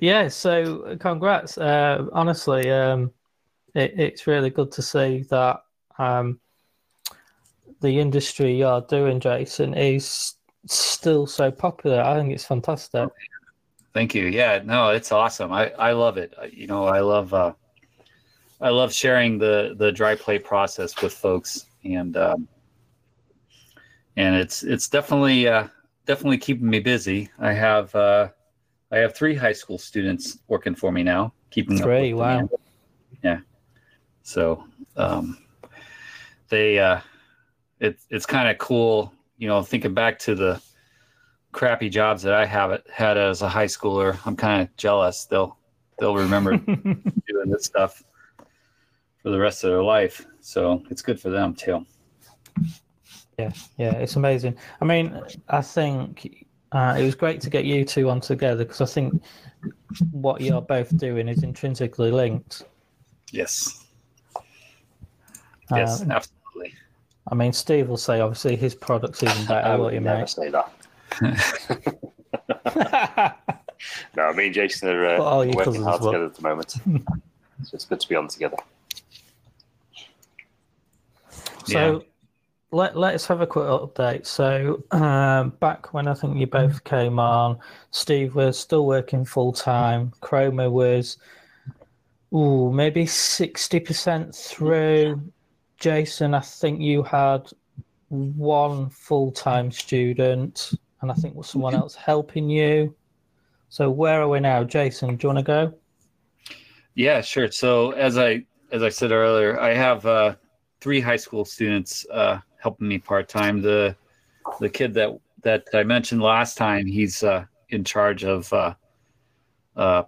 yeah, so congrats. Uh, honestly, um, it, it's really good to see that um, the industry you're doing, Jason, is still so popular. I think it's fantastic. Thank you. Yeah, no, it's awesome. I, I love it. You know, I love uh, I love sharing the the dry plate process with folks, and um, and it's it's definitely uh, definitely keeping me busy. I have uh, I have three high school students working for me now, keeping up Three, with wow. Yeah. So um, they uh, it's it's kind of cool, you know, thinking back to the crappy jobs that I have had as a high schooler. I'm kind of jealous. They'll they'll remember doing this stuff for the rest of their life. So it's good for them too. Yeah, yeah, it's amazing. I mean, I think uh, it was great to get you two on together because I think what you're both doing is intrinsically linked. Yes. Uh, Yes, absolutely. I mean, Steve will say obviously his product's even better, I would you, never mate? say that. No, me and Jason are uh, all your working hard will. together at the moment. so it's good to be on together. So let let's have a quick update. So um, back when I think you both came on, Steve was still working full time. Chroma was, ooh, maybe sixty percent through. Jason, I think you had one full time student, and I think was someone else helping you. So where are we now, Jason? Do you want to go? Yeah, sure. So as I as I said earlier, I have uh, three high school students uh, helping me part time. The the kid that that I mentioned last time, he's uh, in charge of uh, uh,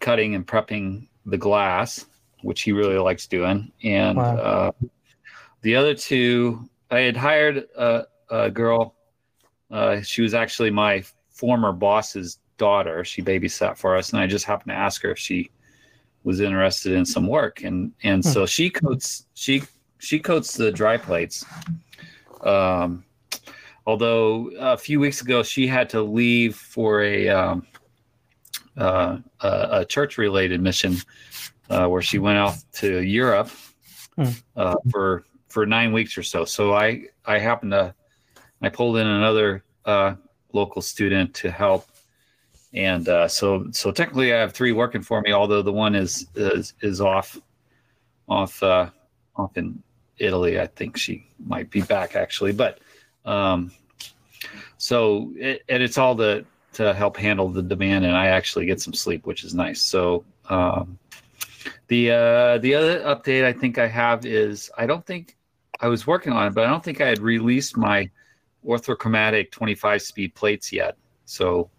cutting and prepping the glass, which he really likes doing. And Wow. uh, the other two, I had hired a, a girl. Uh, she was actually my former boss's daughter. She babysat for us, and I just happened to ask her if she was interested in some work, and and so she coats she she coats the dry plates. Um, although a few weeks ago she had to leave for a um, uh, a, a church related mission uh, where she went off to Europe Hmm. uh, for for nine weeks or so. So I I happened to I pulled in another uh, local student to help, and uh, so so technically I have three working for me. Although the one is is is off off uh, off in Italy. I think she might be back actually, but um, so it, and it's all to to help handle the demand, and I actually get some sleep, which is nice. So. Um, the uh, the other update I think I have is I don't think I was working on it, but I don't think I had released my orthochromatic 25 speed plates yet. So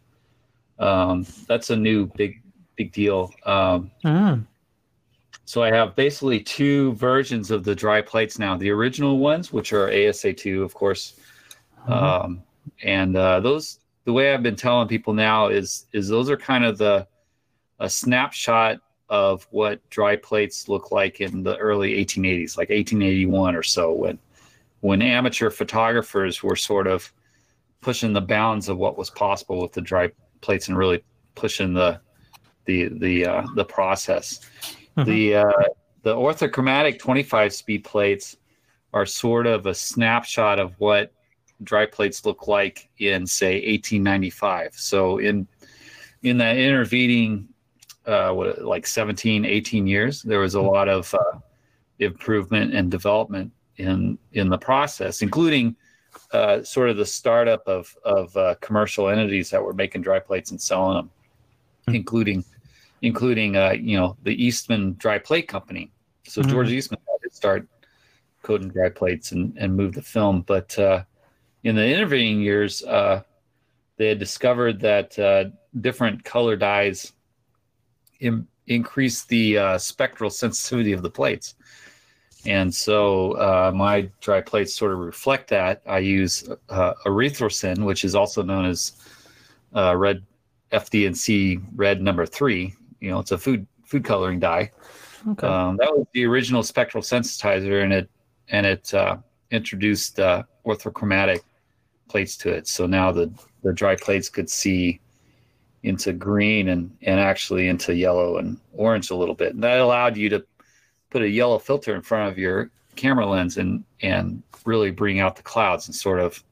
um, that's a new big big deal. Um, Mm. so I have basically two versions of the dry plates now. The original ones, which are ASA2, of course, um, and uh, those. The way I've been telling people now is is those are kind of the a snapshot of what dry plates look like in the early 1880s, like 1881 or so, when when amateur photographers were sort of pushing the bounds of what was possible with the dry plates and really pushing the the the uh, the process. Mhm. The uh, the orthochromatic 25 speed plates are sort of a snapshot of what dry plates look like in say 1895. So in in that intervening uh, what like 17, 18 years, there was a lot of uh, improvement and development in in the process, including uh, sort of the startup of of uh, commercial entities that were making dry plates and selling them, including including uh, you know the Eastman Dry Plate Company. So Mhm. George Eastman did start coating dry plates and and move the film, but uh, in the intervening years, uh, they had discovered that uh, different color dyes Im- increase the uh, spectral sensitivity of the plates. And so uh, my dry plates sort of reflect that. I use uh, erythrosine, which is also known as uh, red FD&C red number three. You know, it's a food food coloring dye. Okay. Um, that was the original spectral sensitizer, and it and it uh, introduced uh, orthochromatic plates to it. So now the the dry plates could see into green and and actually into yellow and orange a little bit. And that allowed you to put a yellow filter in front of your camera lens and and really bring out the clouds and sort of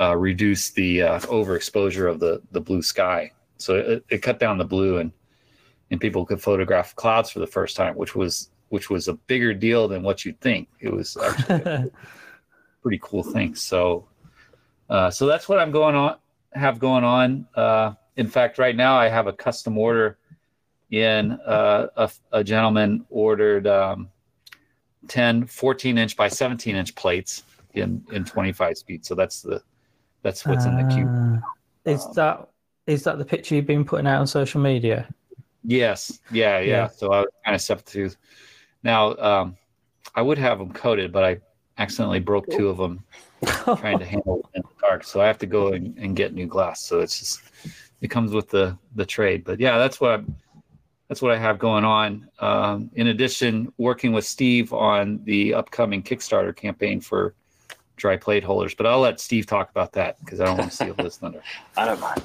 uh, reduce the uh, overexposure of the the blue sky. So it, it cut down the blue and and people could photograph clouds for the first time, which was which was a bigger deal than what you'd think. It was actually a pretty cool thing. So uh, so that's what I'm going on have going on. Uh, in fact, right now I have a custom order in uh, a, a gentleman ordered um, 10 14 inch by 17 inch plates in in 25 speed. So that's the that's what's in the queue. Ah. Is Um, that is that the picture you've been putting out on social media? Yes. Yeah, yeah. Yeah. So I was kind of stepped through. Now, um, I would have them coated, but I accidentally broke two of them trying to handle it in the dark. So I have to go and, and get new glass. So it's just it comes with the the trade. But yeah, that's what I'm, that's what I have going on. Um, in addition, working with Steve on the upcoming Kickstarter campaign for dry plate holders. But I'll let Steve talk about that because I don't want to steal his thunder. I don't mind.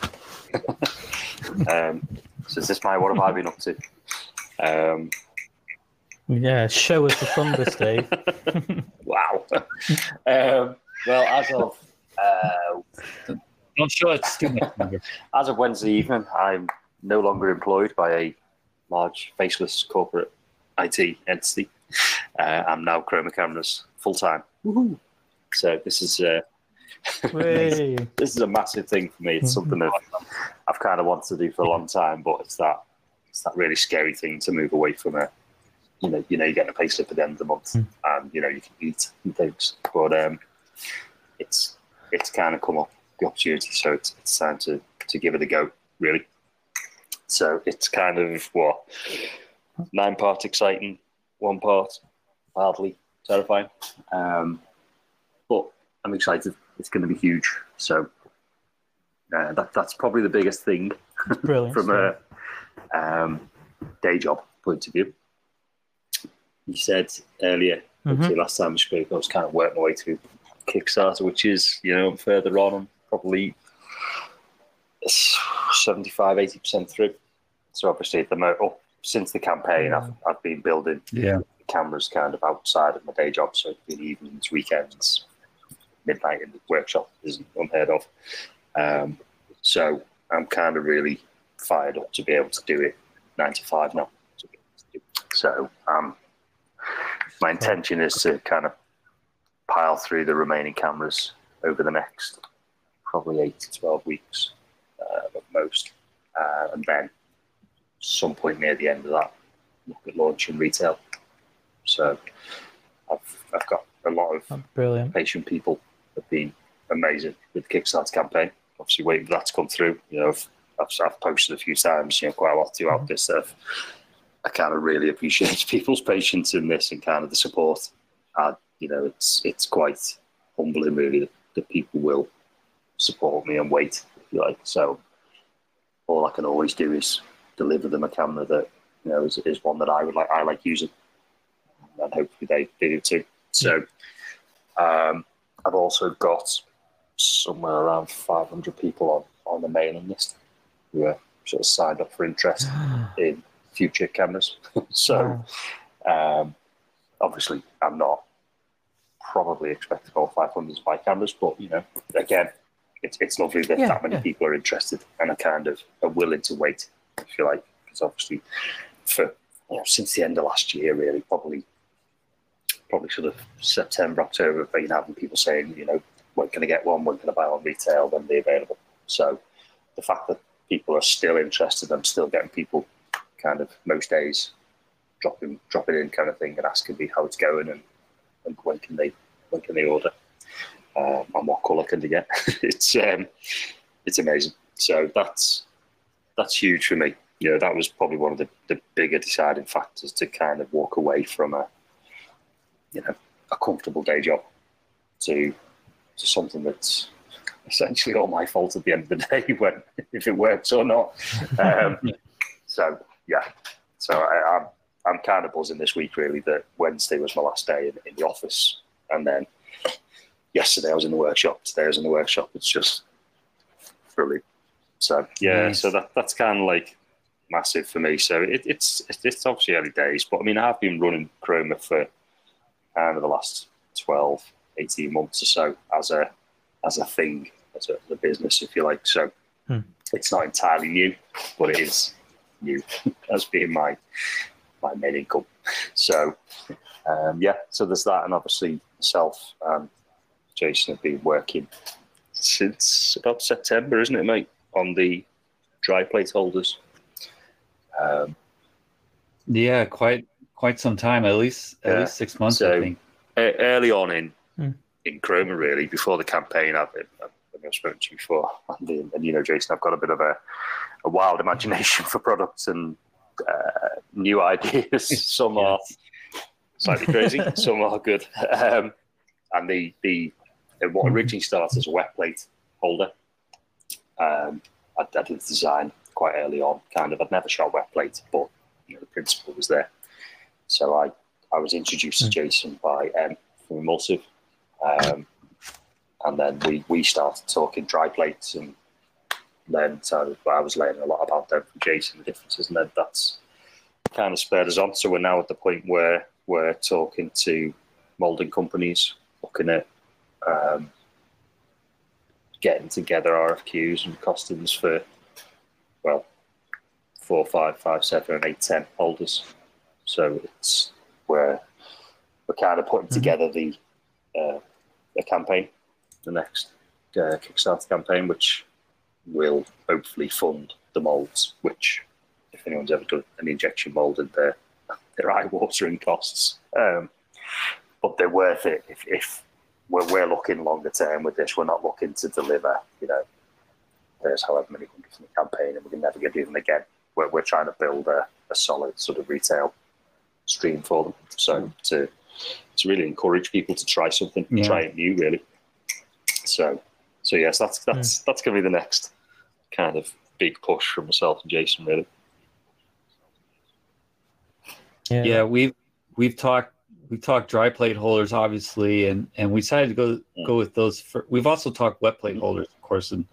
um, so is this my what have I been up to? Um, Yeah, show us the thunder, Steve. wow. um, well, as of uh, Don't show it too much. as of Wednesday evening, I'm no longer employed by a large faceless corporate IT entity. Uh, I'm now Chroma Cameras full time. So this is uh, this is a massive thing for me. It's something that I've kind of wanted to do for a long time, but it's that it's that really scary thing to move away from a you know you know you get a pay slip at the end of the month Mm. and you know you can eat and things, but um, it's it's kind of come up the opportunity, so it's it's time to to give it a go really. So it's kind of what nine part exciting, one part hardly terrifying. Um, but I'm excited. It's going to be huge. So uh, that that's probably the biggest thing from a um, day job point of view. You said earlier, Mhm. last time we spoke, I was kind of working my way through Kickstarter, which is, you know, further on, probably 75, 80% through. So obviously, at the mo- oh, since the campaign, I've, I've been building Yeah. cameras kind of outside of my day job. So it's been evenings, weekends, midnight in the workshop isn't unheard of. Um, so I'm kind of really fired up to be able to do it nine to five now. So um, my intention is to kind of pile through the remaining cameras over the next probably eight to 12 weeks uh, at most. Uh, and then some point near the end of that, look at launching retail. So I've, I've got a lot of brilliant. patient people have been amazing with the Kickstarter campaign. Obviously, waiting for that to come through. You know, I've, I've, I've posted a few times, you know, quite a lot throughout this stuff. I kind of really appreciate people's patience in this and kind of the support. Uh, you know, it's it's quite humbling, really, that, that people will support me and wait, you like. So all I can always do is deliver them a camera that you know is, is one that I would like. I like using, and hopefully they, they do too. So. Um, I've also got somewhere around 500 people on, on the mailing list who are sort of signed up for interest in future cameras. so, um, obviously, I'm not probably expecting all 500 to buy cameras, but you know, again, it's, it's lovely that Yeah, that many yeah. people are interested and are kind of are willing to wait, if you like, because obviously, for you know, since the end of last year, really, probably probably sort of September, October, I've been having people saying, you know, when can I get one? When can I buy on retail? When they're available? So the fact that people are still interested, I'm still getting people kind of most days dropping dropping in kind of thing and asking me how it's going and, and when can they when can they order um, and what colour can they get? it's um, it's amazing. So that's that's huge for me. You know, that was probably one of the, the bigger deciding factors to kind of walk away from a you know a comfortable day job to to something that's essentially all my fault at the end of the day when if it works or not. Um, so yeah, so I, I'm I'm kind of buzzing this week really that Wednesday was my last day in, in the office, and then yesterday I was in the workshop. Today I was in the workshop. It's just brilliant. So yeah, nice. so that that's kind of like massive for me. So it, it's it's obviously early days, but I mean I have been running Chroma for kind of the last 12, 18 months or so as a as a thing, as a, as a business, if you like. So hmm. it's not entirely new, but it is new as being my my main income. So um, yeah, so there's that, and obviously myself and Jason have been working since about September, isn't it, mate? On the dry plate holders. Um, yeah, quite quite some time, at least at yeah. least six months, so, I think. Early on in hmm. in Chroma, really, before the campaign, I've, I've, I've spoken to you before, and, and, you know, Jason, I've got a bit of a, a wild imagination for products and uh, new ideas. some are slightly crazy, some are good. Um, and the the what hmm. originally started as a wet plate holder, um, I, I, did the design quite early on. Kind of, I'd never shot wet plate, but you know the principle was there. So I I was introduced to hmm. Jason by EM from Emulsive, um, and then we we started talking dry plates and then so I was learning a lot about them from Jason, the differences, and then that's kind of spurred us on. So we're now at the point where we're talking to molding companies, looking at um, getting together RFQs and costings for well four, five, five, seven, and eight, ten holders. So it's where we're kind of putting mm-hmm. together the uh, the campaign, the next uh, Kickstarter campaign, which will hopefully fund the molds, which, if anyone's ever done an injection molded, they're, they're eye-watering costs. Um, but they're worth it if, if we're, we're looking longer term with this. We're not looking to deliver, you know, there's however many hundreds in the campaign and we can never get even again. We're, we're trying to build a, a solid sort of retail stream for them. So to to really encourage people to try something, yeah. try it new, really. So so yes, that's that's mm. that's going to be the next kind of big push from myself and Jason, really. Yeah, yeah we've we've talked we've talked dry plate holders, obviously, and and we decided to go go with those. For, we've also talked wet plate holders, of course, and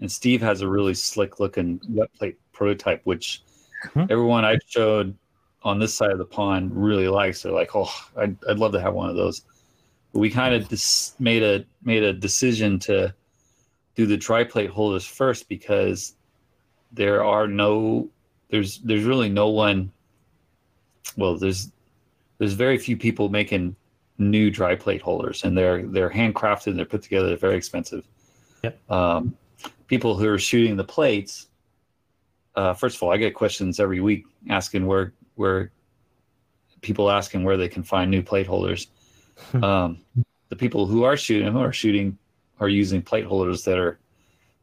and Steve has a really slick looking wet plate prototype, which mm-hmm. everyone I showed on this side of the pond really likes. They're like, oh, I'd, I'd love to have one of those. But we kind of dis- made a made a decision to do the dry plate holders first because there are no there's there's really no one well there's there's very few people making new dry plate holders and they're they're handcrafted and they're put together they're very expensive. Yep. um, people who are shooting the plates uh, first of all i get questions every week asking where where people asking where they can find new plate holders. Um, the people who are shooting who are shooting are using plate holders that are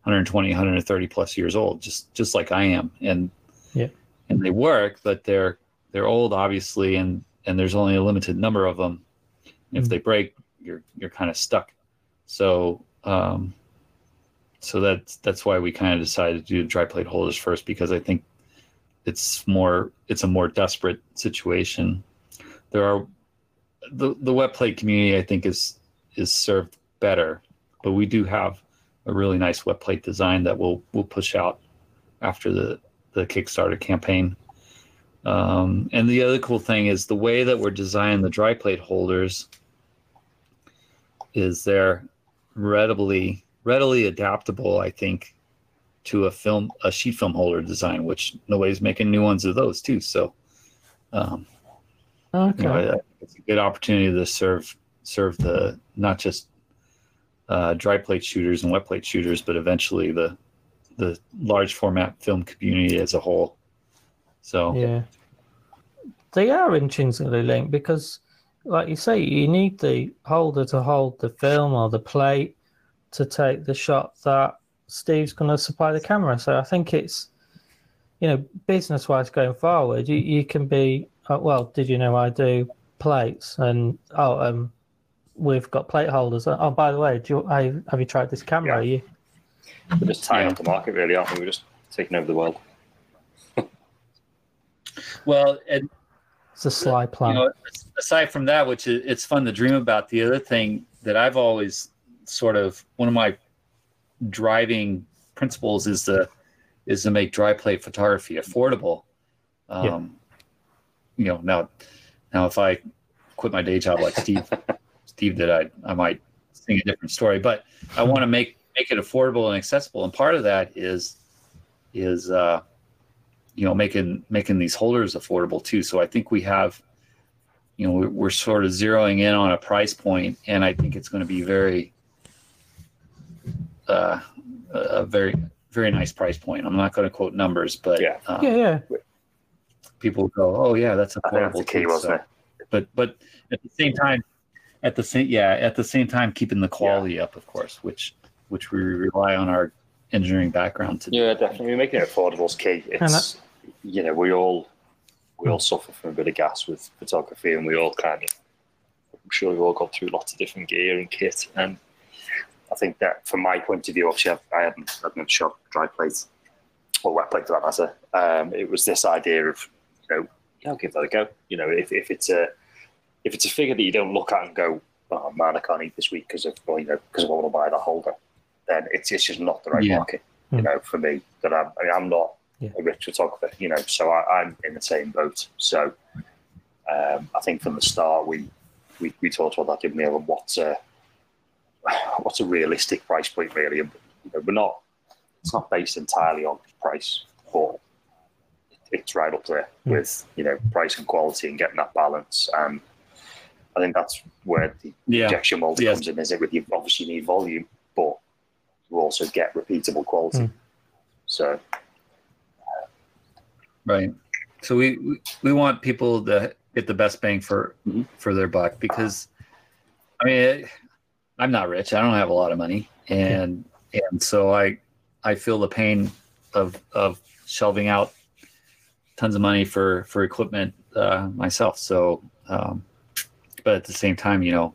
120 130 plus years old just just like i am. And yeah and they work but they're they're old obviously and and there's only a limited number of them mm-hmm. if they break you're you're kind of stuck so um so that's that's why we kind of decided to do dry plate holders first because i think it's more it's a more desperate situation there are the the wet plate community i think is is served better but we do have a really nice wet plate design that we'll we'll push out after the the Kickstarter campaign. Um, and the other cool thing is the way that we're designing the dry plate holders is they're readily readily adaptable. I think to a film a sheet film holder design, which nobody's making new ones of those too. So, um, okay, you know, it's a good opportunity to serve serve the not just uh, dry plate shooters and wet plate shooters, but eventually the the large format film community as a whole. So yeah, they are intrinsically linked because, like you say, you need the holder to hold the film or the plate to take the shot that Steve's going to supply the camera. So I think it's you know business wise going forward, you, you can be uh, well. Did you know I do plates, and oh, um, we've got plate holders. Oh, by the way, do you, I, have you tried this camera? Yeah. Are you? We're just tying Yeah. up the market, really, aren't we? We're just taking over the world. Well, and It's a sly plan. you know, aside from that, which is it's fun to dream about. The other thing that I've always sort of one of my driving principles is to is to make dry plate photography affordable. Um, You know, now now if I quit my day job like Steve Steve did, I I might sing a different story. But I want to make make it affordable and accessible, and part of that is is uh, you know making making these holders affordable too. So I think we have you know we're, we're sort of zeroing in on a price point, and I think it's going to be very uh, a a very very nice price point. I'm not going to quote numbers, but Yeah. uh, yeah, yeah. people go, "Oh yeah, that's I think that's affordable." key, too." wasn't So- But but at the same time, at the same yeah, at the same time, keeping the quality up, of course, which which we rely on our engineering background to do. Yeah, definitely. Making it affordable is key. It's you know we all we all suffer from a bit of gas with photography, and we all kind of I'm sure we've all gone through lots of different gear and kit, and I think that from my point of view, obviously I've, I haven't I've never shot dry plates or wet plate for that matter. Um, it was this idea of you know yeah, I'll give that a go. You know if, if it's a if it's a figure that you don't look at and go oh man I can't eat this week because of well, you know because I want to buy the holder, then it's it's just not the right Yeah. market. You Mm. know for me that I'm I mean, I'm not Yeah. a rich photographer, you know, so I, I'm in the same boat. So um, I think from the start we we, we talked about that, didn't we? And what's a what's a realistic price point really? And, you know, we're not it's not based entirely on price, but it's right up there Mm. with you know price and quality and getting that balance. And I think that's where the Yeah, injection molding Yes. comes in. Is it with you obviously need volume, but you also get repeatable quality. Mm. So right. So we, we we want people to get the best bang for Mhm. for their buck because, I mean, it, I'm not rich. I don't have a lot of money, and and so I I feel the pain of of shelving out tons of money for for equipment uh, myself. So, um, but at the same time, you know,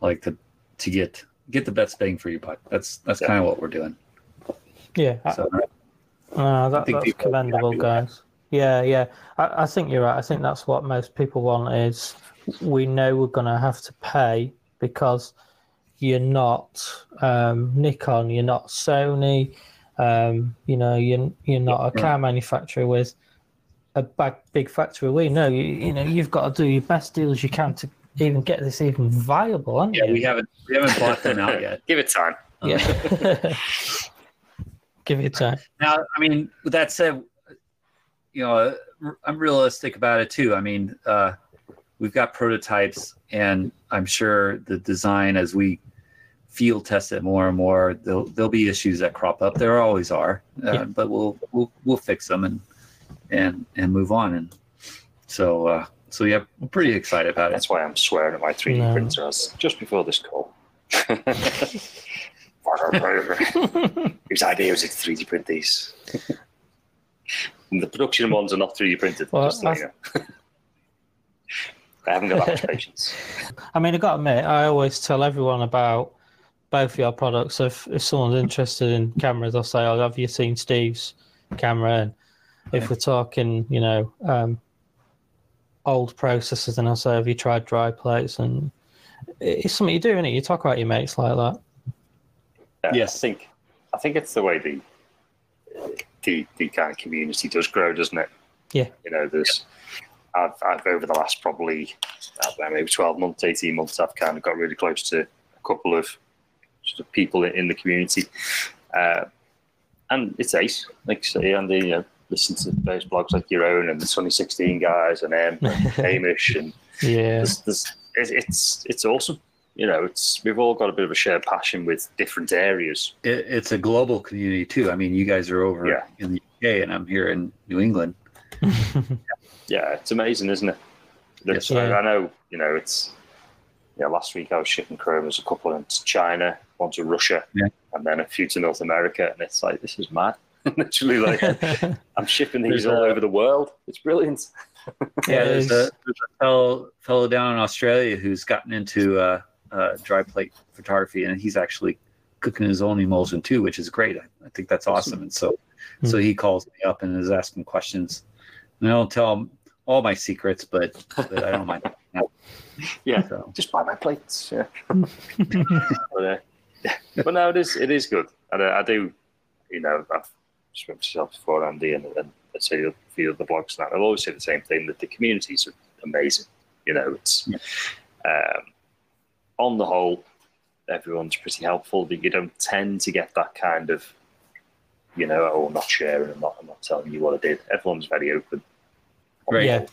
like to to get get the best bang for your buck. That's that's Yeah. kind of what we're doing. Yeah, I- So No, that, think that's people will be commendable, happy with that. guys. Yeah, yeah. I, I think you're right. I think that's what most people want is we know we're going to have to pay because you're not um, Nikon, you're not Sony, um, you know, you're, you're not a car manufacturer with a big, big factory. We know, you, you know, you've got to do your best deals you can to even get this even viable, haven't yeah, you? we haven't we haven't bought them out yet. give it time. Yeah. Give it time. Now, I mean, with that said, you know, I'm realistic about it too. I mean, uh, we've got prototypes, and I'm sure the design as we field test it more and more, there'll there'll be issues that crop up. There always are, uh, Yeah. but we'll we'll we'll fix them and and and move on. And so uh, so yeah, we're pretty excited about it. That's why I'm swearing at my 3D No. printer as just before this call. Whose idea was it to 3D print these? The production ones are not 3D printed. Well, just to you know. I haven't got that much patience. I mean, I've got to admit, I always tell everyone about both of your products. If if someone's interested in cameras, I'll say, "Oh, have you seen Steve's camera?" And if we're talking, you know, um, old processes and I'll say, "Have you tried dry plates?" And it's something you do, isn't it? You talk about your mates like that. Yeah, Yes. I think I think it's the way the the the kind of community does grow, doesn't it? Yeah. You know, there's I've I've over the last probably I don't know, maybe twelve months, eighteen months, I've kind of got really close to a couple of sort of people in, in the community, uh, and it's ace, like you say, and they you know listen to those blogs like your own and the Sunny Sixteen guys and um, Hamish and Yeah, there's, there's, it's- it's it's awesome. You know, it's we've all got a bit of a shared passion with different areas. it, it's a global community too. I mean, you guys are over Yeah. in the UK, and I'm here in New England. Yeah, it's amazing, isn't it? It's, Yes. I, I know, you know, it's yeah. Last week I was shipping chromas a couple into China, one to Russia, Yeah. and then a few to North America, and it's like this is mad. Literally, like I'm shipping these There's all a- over the world. It's brilliant. Yeah, there's a, there's a fellow fellow down in Australia who's gotten into uh, uh, dry plate photography, and he's actually cooking his own emulsion too, which is great. I, I think that's awesome. And so, so he calls me up and is asking questions. And I don't tell him all my secrets, but, but I don't mind. Yeah, So, just buy my plates. Yeah. but, uh, but no, it is it is good, and uh, I do, you know, I've spoken to yourself before, Andy, and, and I say a few of the blogs and that. I'll always say the same thing that the communities are amazing. You know, it's um, on the whole, everyone's pretty helpful. But you don't tend to get that kind of, you know, oh, I'm not sharing, I'm not, I'm not telling you what I did. Everyone's very open. Right. Yeah,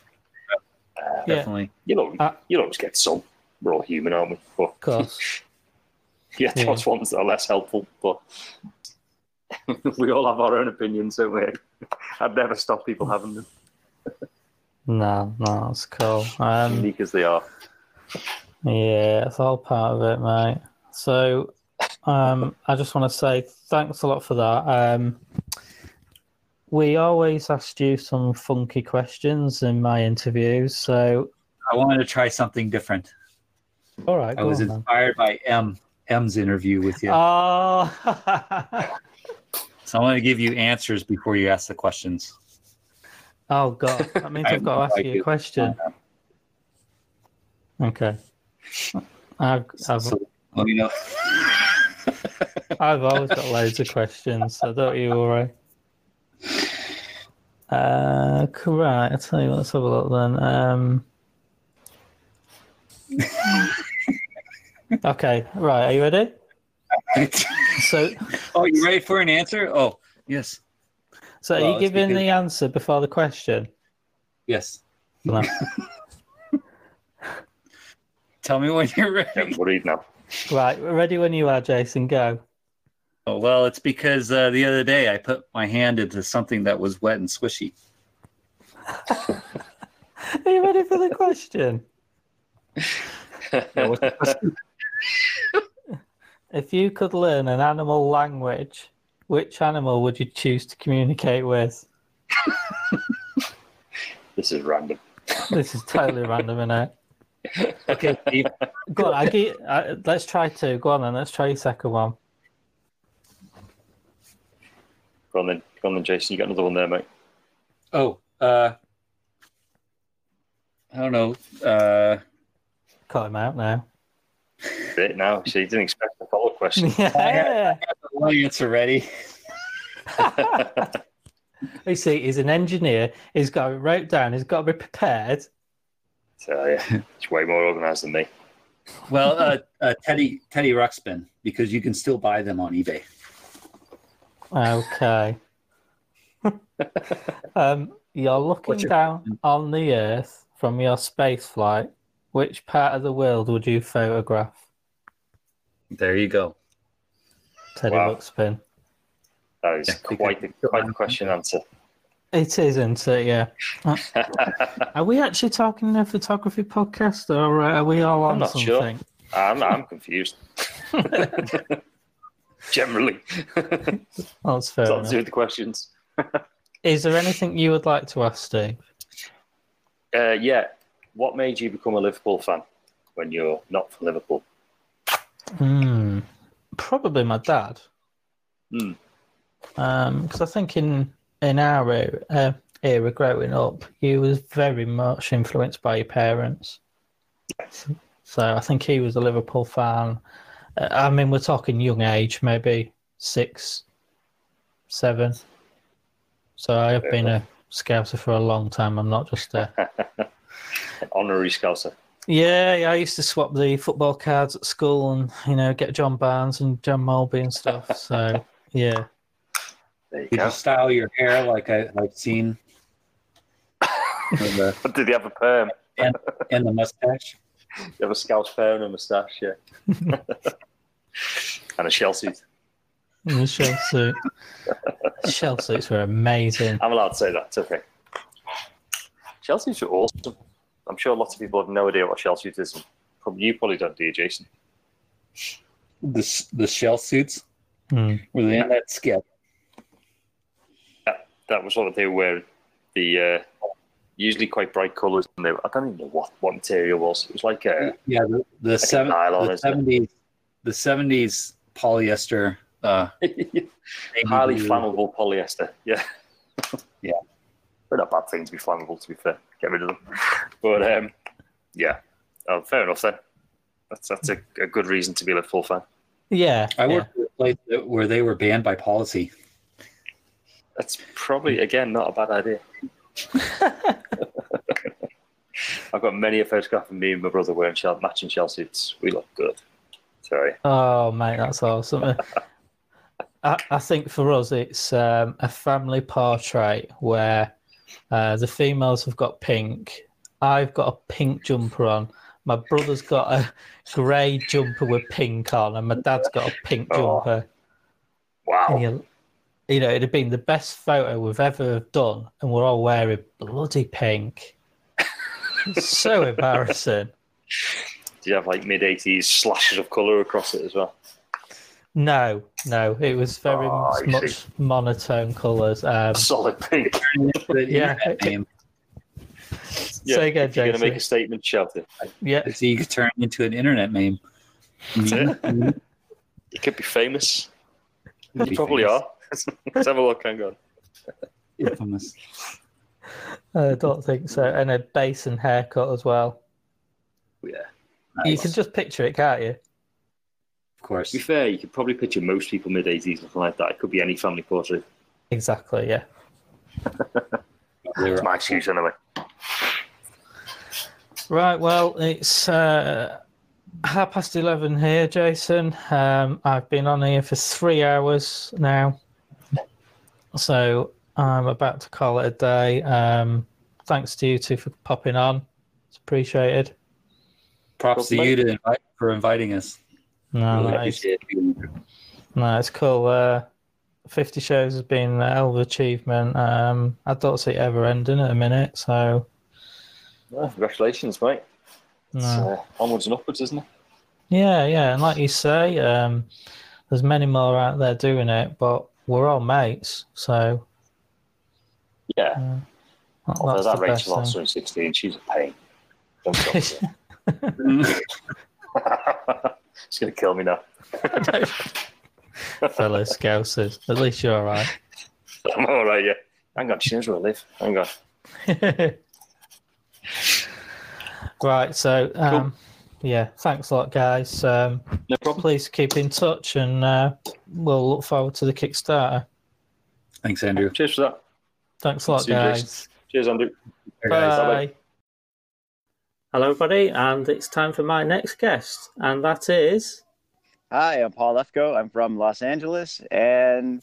Uh, Yeah. definitely. you know, Uh, you'll always get some. We're all human, aren't we? But of course. yeah, Yeah. those ones that are less helpful, but we all have our own opinions, don't we? I'd never stop people having them, No, no, that's cool. Um, unique as they are. Yeah, it's all part of it, mate. So, um, I just want to say thanks a lot for that. Um, we always asked you some funky questions in my interviews. So, I wanted to try something different. all right, I was on then. inspired by EM EM's interview with you. Oh, so I want to give you answers before you ask the questions. oh God! That means I've got to ask I you a question. Okay. I've, I've, So let me know. I've always got loads of questions, so don't you worry. Uh, right, I'll tell you what, let's have a look then. Um, okay, right, are you ready? So, oh, you ready for an answer? Oh, yes, so are you it's giving because- the answer before the question? yes. No. Tell me when you're ready. I'm worried now. right, we're ready when you are, Jason. Go. Oh, well, it's because uh, the other day I put my hand into something that was wet and swishy. Are you ready for the question? Yeah, what's the question? If you could learn an animal language, which animal would you choose to communicate with? This is random. This is totally random, isn't it? okay, Steve. Go on, I get, uh, let's try two. Go on then, let's try your second one. Go on then, go on then, Jason. You got another one there, mate. Oh, uh, I don't know. Uh, Cut him out now. Bit now. So you didn't expect the follow-up question. Yeah. one answer ready. you see, he's an engineer. He's got it wrote down. He's got to be prepared. so yeah, it's way more organised than me. Well, uh, uh, Teddy Teddy Ruxpin, because you can still buy them on eBay. Okay. um, you're looking your down on the Earth from your space flight. Which part of the world would you photograph? There you go. Teddy Wow. Luxpin. That is Yeah, quite the quite the question answer. It is, isn't it? Yeah. Are we actually talking a photography podcast, or uh, are we all on I'm on not sure. something? I'm I'm confused. Generally, That's fair. not to enough. do with the questions. Is there anything you would like to ask Steve? Uh, yeah. What made you become a Liverpool fan when you're not from Liverpool? Hmm. Probably my dad. Hmm. Um, because I think in in our era, uh, era growing up, he was very much influenced by your parents. So I think he was a Liverpool fan. Uh, I mean, we're talking young age, maybe six, seven. So I have been a scouser for a long time. I'm not just a Honorary Scouser. Yeah, yeah, I used to swap the football cards at school and, you know, get John Barnes and John Molby and stuff. So, yeah. There you Did go. you style your hair like I, I've seen? and, the, Did he have a perm? and the mustache. You have a Scouse perm and a moustache, yeah. and a shell suit. And the shell suit. shell suits were amazing. I'm allowed to say that. It's okay. Shell suits are awesome. I'm sure lots of people have no idea what shell suit is. Probably you probably don't, do you, Jason? The the shell suits Hmm. were they in that skit? That was what they were wearing. The uh, usually quite bright colours. And they, I don't even know what, what material was. It was like a Yeah, the, the, a seven, nylon, the 70s, the 70s polyester. Uh, highly flammable polyester. Yeah. Yeah. They're not bad things to be flammable, to be fair. Get rid of them. But um, yeah, oh, fair enough then. That's that's a, a good reason to be a full fan. Yeah, I yeah. worked at a place that- where they were banned by policy. That's probably again not a bad idea. I've got many a photograph of me and my brother wearing shell, matching shell suits. We look good. Sorry. Oh, mate, that's awesome. I, I think for us, it's um, a family portrait where uh, the females have got pink. I've got a pink jumper on. My brother's got a grey jumper with pink on, and my dad's got a pink Oh. jumper. Wow. you, you know, it'd have been the best photo we've ever done, and we're all wearing bloody pink. So embarrassing. Do you have like mid 80s slashes of colour across it as well? No, no, it was very Oh, much see. monotone colours. Um, Solid pink. The Yeah. internet. Say again, if you're going to make a statement, shout it. yeah, It's you could turn into an internet meme. That's it. You could be famous. Could You be probably famous. are. Let's have a look. Hang on. Infamous. I don't think so. And a base and haircut as well. Yeah. You can just picture it, can't you? Of course. To be fair, you could probably picture most people mid 80s, something like that. It could be any family portrait. Exactly, yeah. They were That's my excuse anyway. Right, well, it's uh, half past 11 here, Jason. Um, I've been on here for three hours now. So I'm about to call it a day. Um, thanks to you two for popping on. It's appreciated. Props to you to invite, for inviting us. No, Really no, it's, cool. Uh, 50 shows has been a hell of an achievement. Um, I don't see it ever ending at a minute, so Well, congratulations, mate. No. uh, onwards and upwards, isn't it? Yeah, yeah, and like you say, um, there's many more out there doing it, but we're all mates, so Yeah. uh, that- Although that's that the Rachel also in 16, she's a pain. Don't to thing. her. She's going to kill me now. Fellow Scousers, at least you're all right. I'm all right, yeah. Hang on, she knows where I live. Hang on. right, so um, yeah, thanks a lot, guys. Um, No problem. please keep in touch, and uh, we'll look forward to the Kickstarter. Thanks, Andrew. Cheers for that. Thanks a lot, See you, Jason. guys. Cheers, Andrew. guys. Bye. Hello, everybody, and it's time for my next guest, and that is. Hi, I'm Paul Lefko. I'm from Los Angeles, and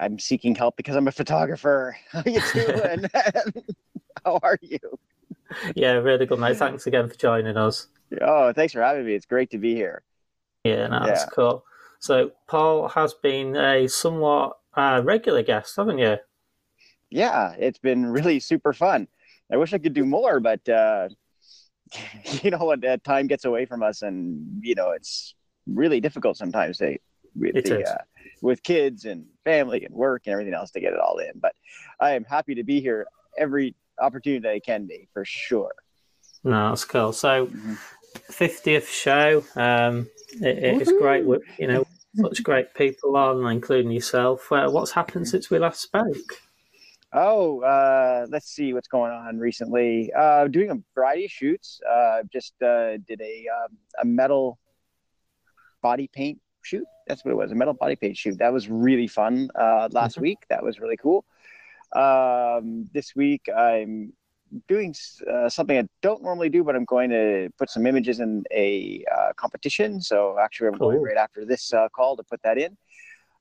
I'm seeking help because I'm a photographer. How you doing? How are you? Yeah, really good, mate. Thanks again for joining us. Oh, thanks for having me. It's great to be here. Yeah, no, that's Yeah. cool. So, Paul has been a somewhat uh, regular guest, haven't you? Yeah, it's been really super fun. I wish I could do more, but uh, you know what? Uh, time gets away from us, and you know it's really difficult sometimes to, with the uh, with kids and family and work and everything else to get it all in. But I am happy to be here every opportunity that I can be for sure. No, that's cool. So, 50th show. Um, it, it's great with, you know, such great people on, including yourself. Uh, what's happened since we last spoke? Oh, uh, let's see what's going on recently. Uh, doing a variety of shoots. Uh, just uh, did a um, a metal body paint shoot. That's what it was, a metal body paint shoot. That was really fun uh, last Mhm. week. That was really cool. Um, this week I'm doing uh, something I don't normally do, but I'm going to put some images in a uh, competition. So actually, I'm going right after this uh, call to put that in.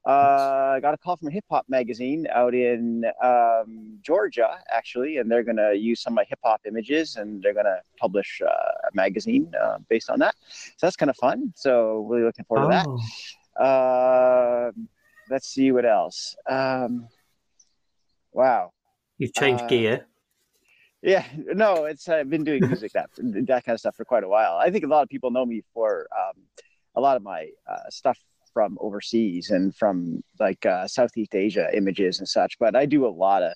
Uh, I got a call from a hip hop magazine out in um, Georgia, actually, and they're going to use some of my hip hop images and they're going to publish uh, a magazine uh, based on that. So that's kind of fun. So really looking forward to that. Oh, Um let's see what else. Um, wow. you've changed gear. Yeah, no, it's I've been doing music that that kind of stuff for quite a while. I think a lot of people know me for um, a lot of my uh, stuff from overseas and from like uh, Southeast Asia images and such. But I do a lot of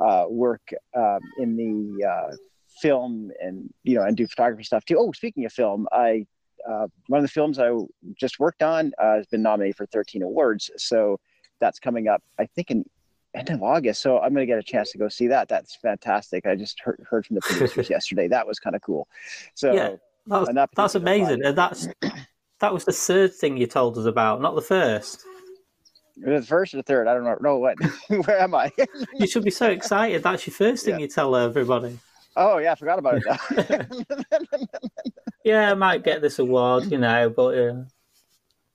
uh, work um, in the uh, film and you know and do photography stuff too. Oh, speaking of film, I uh, one of the films I just worked on uh, has been nominated for 13 awards. So that's coming up, I think, in end of August. So I'm going to get a chance to go see that. That's fantastic. I just heard, heard from the producers yesterday. That was kind of cool. So yeah, that's amazing. And that's that was the third thing you told us about, not the first. The first or the third? I don't know. No, what? Where am I? you should be so excited. That's your first thing Yeah. you tell everybody. oh yeah, I forgot about it. Yeah, I might get this award, you know, but uh,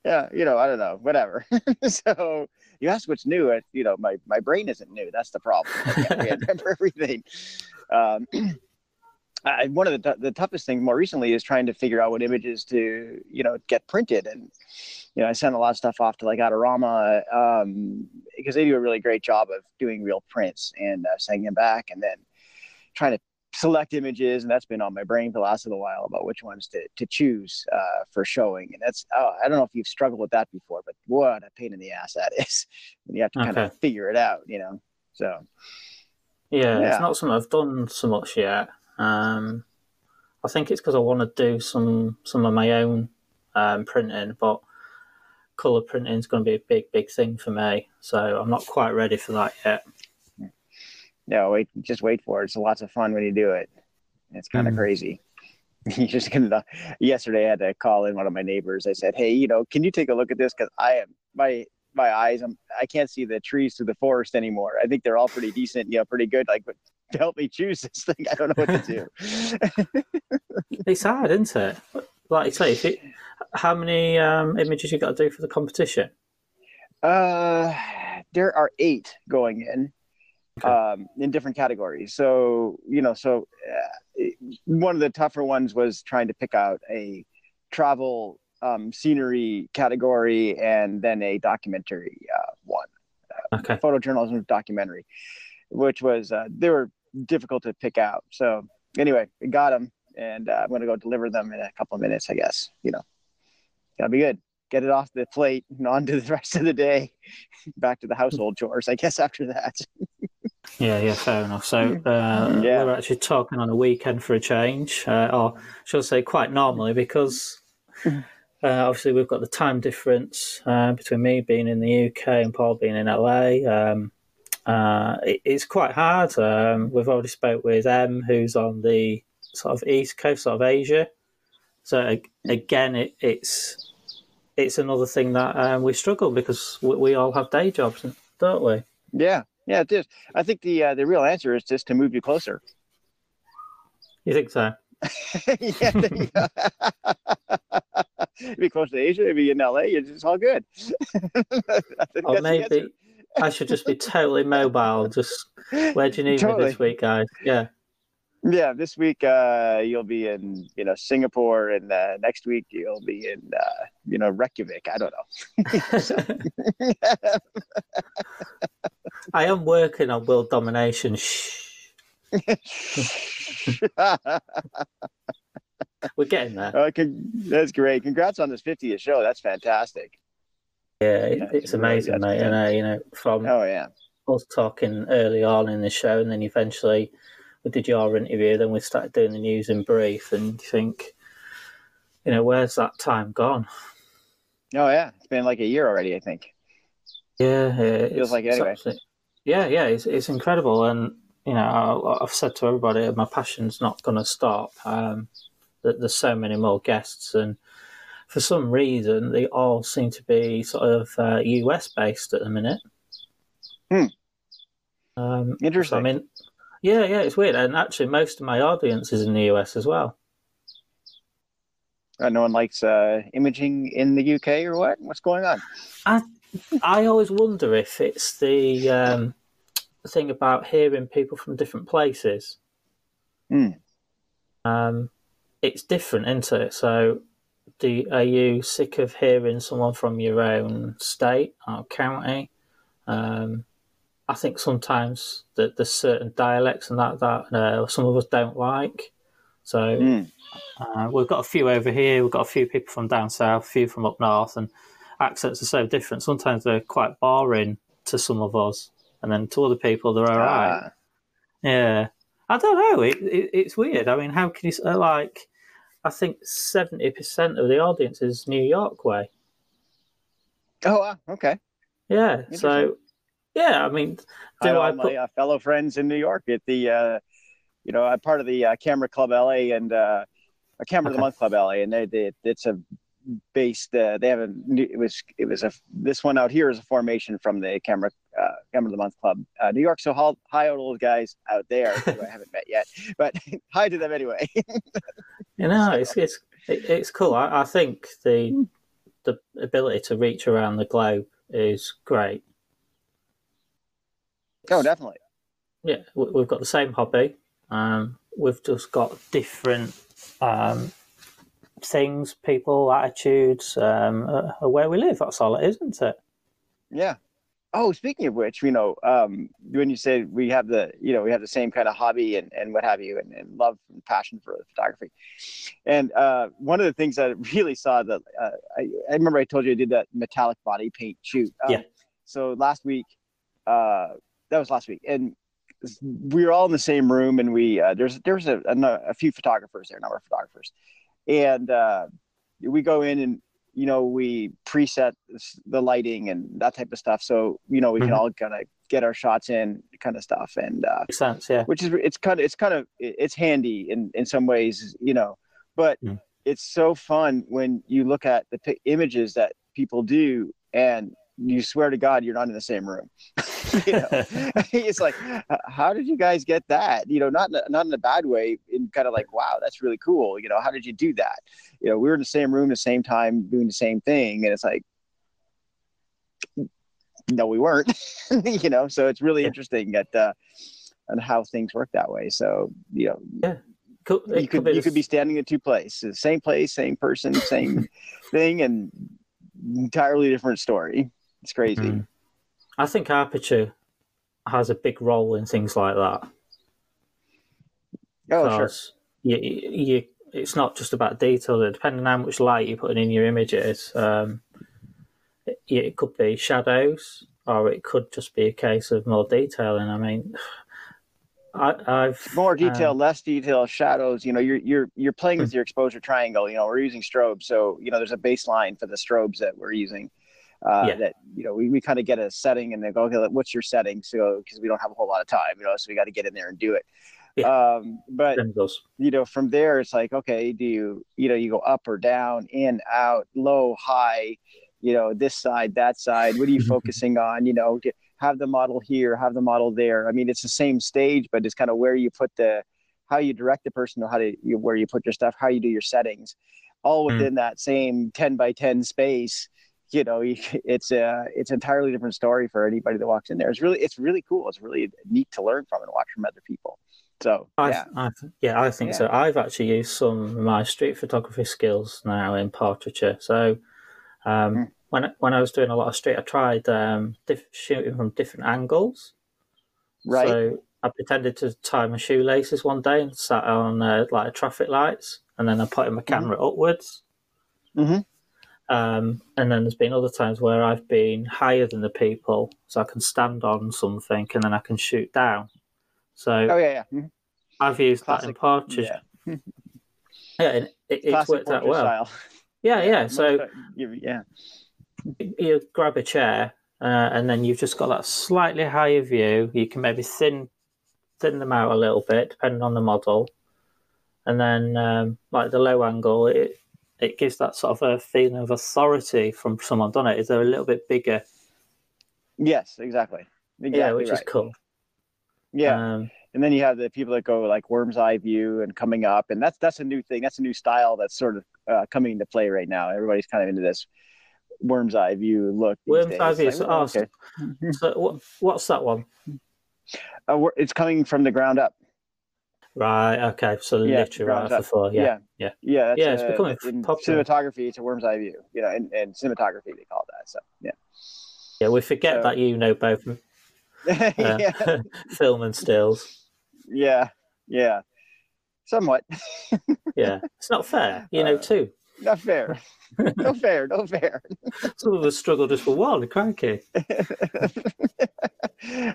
yeah, you know, I don't know, whatever. so you ask what's new. It, you know, my my brain isn't new. That's the problem. I can't remember everything. Um, I, one of the, t- the toughest things more recently is trying to figure out what images to you know get printed. And you know i sent a lot of stuff off to like Adorama um, because they do a really great job of doing real prints and uh, sending them back and then trying to select images. And that's been on my brain for the last little while about which ones to, to choose uh, for showing. And that's oh, i don't know if you've struggled with that before but what a pain in the ass that is when you have to kind of figure it out you know? So yeah, Yeah. it's not something I've done so much yet. Um, I think it's because I want to do some some of my own um, printing, but color printing is going to be a big, big thing for me. So I'm not quite ready for that yet. no wait just wait for it it's lots of fun when you do it it's kind of Mhm. crazy you just gonna yesterday i had to call in one of my neighbors i said hey you know can you take a look at this because i am my my eyes i'm i can't see the trees through the forest anymore i think they're all pretty decent you know pretty good like but to help me choose this thing i don't know what to do It's hard, isn't it? Like you say, if it, how many um, images you got to do for the competition? Uh, there are eight going in, Okay. um, in different categories. So you know, so uh, one of the tougher ones was trying to pick out a travel um, scenery category and then a documentary uh, one, Okay. photojournalism documentary, which was uh, they were difficult to pick out. So anyway, we got them, and uh, I'm going to go deliver them in a couple of minutes. I guess you know, that'll be good. Get it off the plate and on to the rest of the day. Back to the household chores, I guess. After that, Yeah, yeah, fair enough. So uh, Yeah. we're actually talking on a weekend for a change, uh, or should I say, quite normally, because uh, obviously we've got the time difference uh, between me being in the UK and Paul being in LA. Um, uh, it, it's quite hard. Um, we've already spoke with EM, who's on the sort of east coast, sort of Asia. So again, it, it's it's another thing that um, we struggle because we, we all have day jobs, don't we? yeah, yeah, it is. I think the uh, the real answer is just to move you closer. You think so? yeah, there you go. be close to Asia, be in LA, it's all good. Or maybe. I should just be totally mobile. Just where do you need me this week, guys? Yeah. Yeah, this week uh, you'll be in you know Singapore, and uh, next week you'll be in uh, you know Reykjavik. I don't know. I am working on world domination. Shh. We're getting there. Uh, con- that's great. Congrats on this 50th show. That's fantastic. Yeah, it, Yeah, it's it's really amazing, good. mate. And uh, you know, from Oh yeah. us talking early on in the show, and then eventually we did your interview, then we started doing the news in brief, and you think, you know, where's that time gone? Oh yeah. It's been like a year already. I think. Yeah, yeah it's, Feels like it's anyway. absolute- yeah, yeah, it's it's incredible, and you know, I, I've said to everybody, my passion's not going to stop. Um, that there's so many more guests, and for some reason, they all seem to be sort of uh, US based at the minute. Hmm. Um, so, Interesting. I mean, yeah, yeah, it's weird, and actually, most of my audience is in the US as well. Uh, no one likes uh, imaging in the UK or what? What's going on? I always wonder if it's the um, thing about hearing people from different places. Hmm. Um, it's different, isn't it? So, do are you sick of hearing someone from your own state or county? Um, I think sometimes that there's certain dialects and that that uh, some of us don't like. So Hmm. uh, we've got a few over here. We've got a few people from down south, a few from up north, and accents are so different. Sometimes they're quite boring to some of us, and then to other people they're all right. Ah, Yeah, I don't know. It, it it's weird. I mean, how can you uh, like? I think seventy percent of the audience is New York way. Oh, wow. okay. Yeah, so yeah, I mean, I do know I my uh, fellow friends in New York at the, uh, you know, I'm part of the uh, Camera Club LA and uh, a Camera of the Month Club LA, and they, they it's a based. Uh, they have a new- it was it was a this one out here is a formation from the Camera uh, Camera of the Month Club uh, New York. So hi, hi to those guys out there who I haven't met yet, but hi to them anyway. You know, it's it's it's cool. I, I think the the ability to reach around the globe is great. oh, definitely. yeah, we- we've got the same hobby. Um, we've just got different um, things, people, attitudes, um, uh, where we live. That's all it is, isn't it? Yeah. Oh, speaking of which, you know, um, when you say we have the, you know, we have the same kind of hobby and, and what have you, and, and love and passion for photography. And uh, one of the things that I really saw that uh, I, I remember I told you I did that metallic body paint shoot. Um, Yeah. So last week, uh, that was last week, and we were all in the same room, and we uh, there's there's a, a, a few photographers there, a number of photographers, and uh, we go in and you know we preset the lighting and that type of stuff so you know we can Mhm. all kind of get our shots in kind of stuff and uh Makes sense, yeah. which is it's kind of it's kind of it's handy in in some ways you know but Mm. it's so fun when you look at the pi- images that people do and you swear to god you're not in the same room. You know? It's like how did you guys get that? You know not in a, not in a bad way in kind of like wow that's really cool. You know how did you do that? You know we were in the same room the same time doing the same thing. And it's like no we weren't. You know so it's really Yeah. interesting at uh on how things work that way. So you know Could, it you could you could be standing in two places same place same person same thing and entirely different story it's crazy Mm. I think aperture has a big role in things like that. oh sure you, you, it's not just about detail. Depending on how much light you're putting in your images, um, it, it could be shadows, or it could just be a case of more detailing. I mean, I, I've more detail um, less detail shadows you know you're you're you're playing with your exposure triangle you know we're using strobes so you know there's a baseline for the strobes that we're using uh, Yeah. that you know we, we kind of get a setting and they go okay what's your setting? So because we don't have a whole lot of time you know so we got to get in there and do it. Um but you know from there it's like okay do you you know you go up or down in out low high you know this side that side what are you focusing on? You know get, have the model here have the model there. I mean it's the same stage but it's kind of where you put the how you direct the person or how to you, where you put your stuff how you do your settings all Mm. within that same 10 by 10 space you know it's a it's an entirely different story for anybody that walks in there it's really it's really cool it's really neat to learn from and watch from other people so yeah I, yeah, I think so. I've actually used some of my street photography skills now in portraiture. So um, Mm. when I- when I was doing a lot of street, I tried um, diff- shooting from different angles. right So I pretended to tie my shoelaces one day and sat on uh, like traffic lights, and then I put my camera upwards. Mm Mhm. Um, and then there's been other times where I've been higher than the people, so I can stand on something and then I can shoot down. So oh yeah yeah Mhm. I've used that in Classic. portraiture. yeah Yeah, and it, it's Classic worked out well. style. Yeah, yeah. So Most- yeah you grab a chair, uh, and then you've just got that slightly higher view. You can maybe thin thin them out a little bit, depending on the model, and then um, like the low angle, it it gives that sort of a feeling of authority from someone done it. Is they're a little bit bigger, yes exactly exactly yeah, which right. is cool. yeah Um, and then you have the people that go like worm's eye view and coming up and that's that's a new thing that's a new style that's sort of uh, coming into play right now everybody's kind of into this worm's eye view look Worm's eye view, like, so- oh, okay. so what, what's that one? Uh, it's coming from the ground up Right. Okay. So Yeah, literally right off the floor. Yeah. yeah yeah. yeah Yeah, it's uh, becoming popular. cinematography it's a worm's eye view you know and, in cinematography they call that so yeah Yeah. We forget So- that you know both uh, film and stills. yeah yeah somewhat Yeah, it's not fair. You know, Uh, too. not fair no fair, no fair. Some of us struggle just for one, crikey.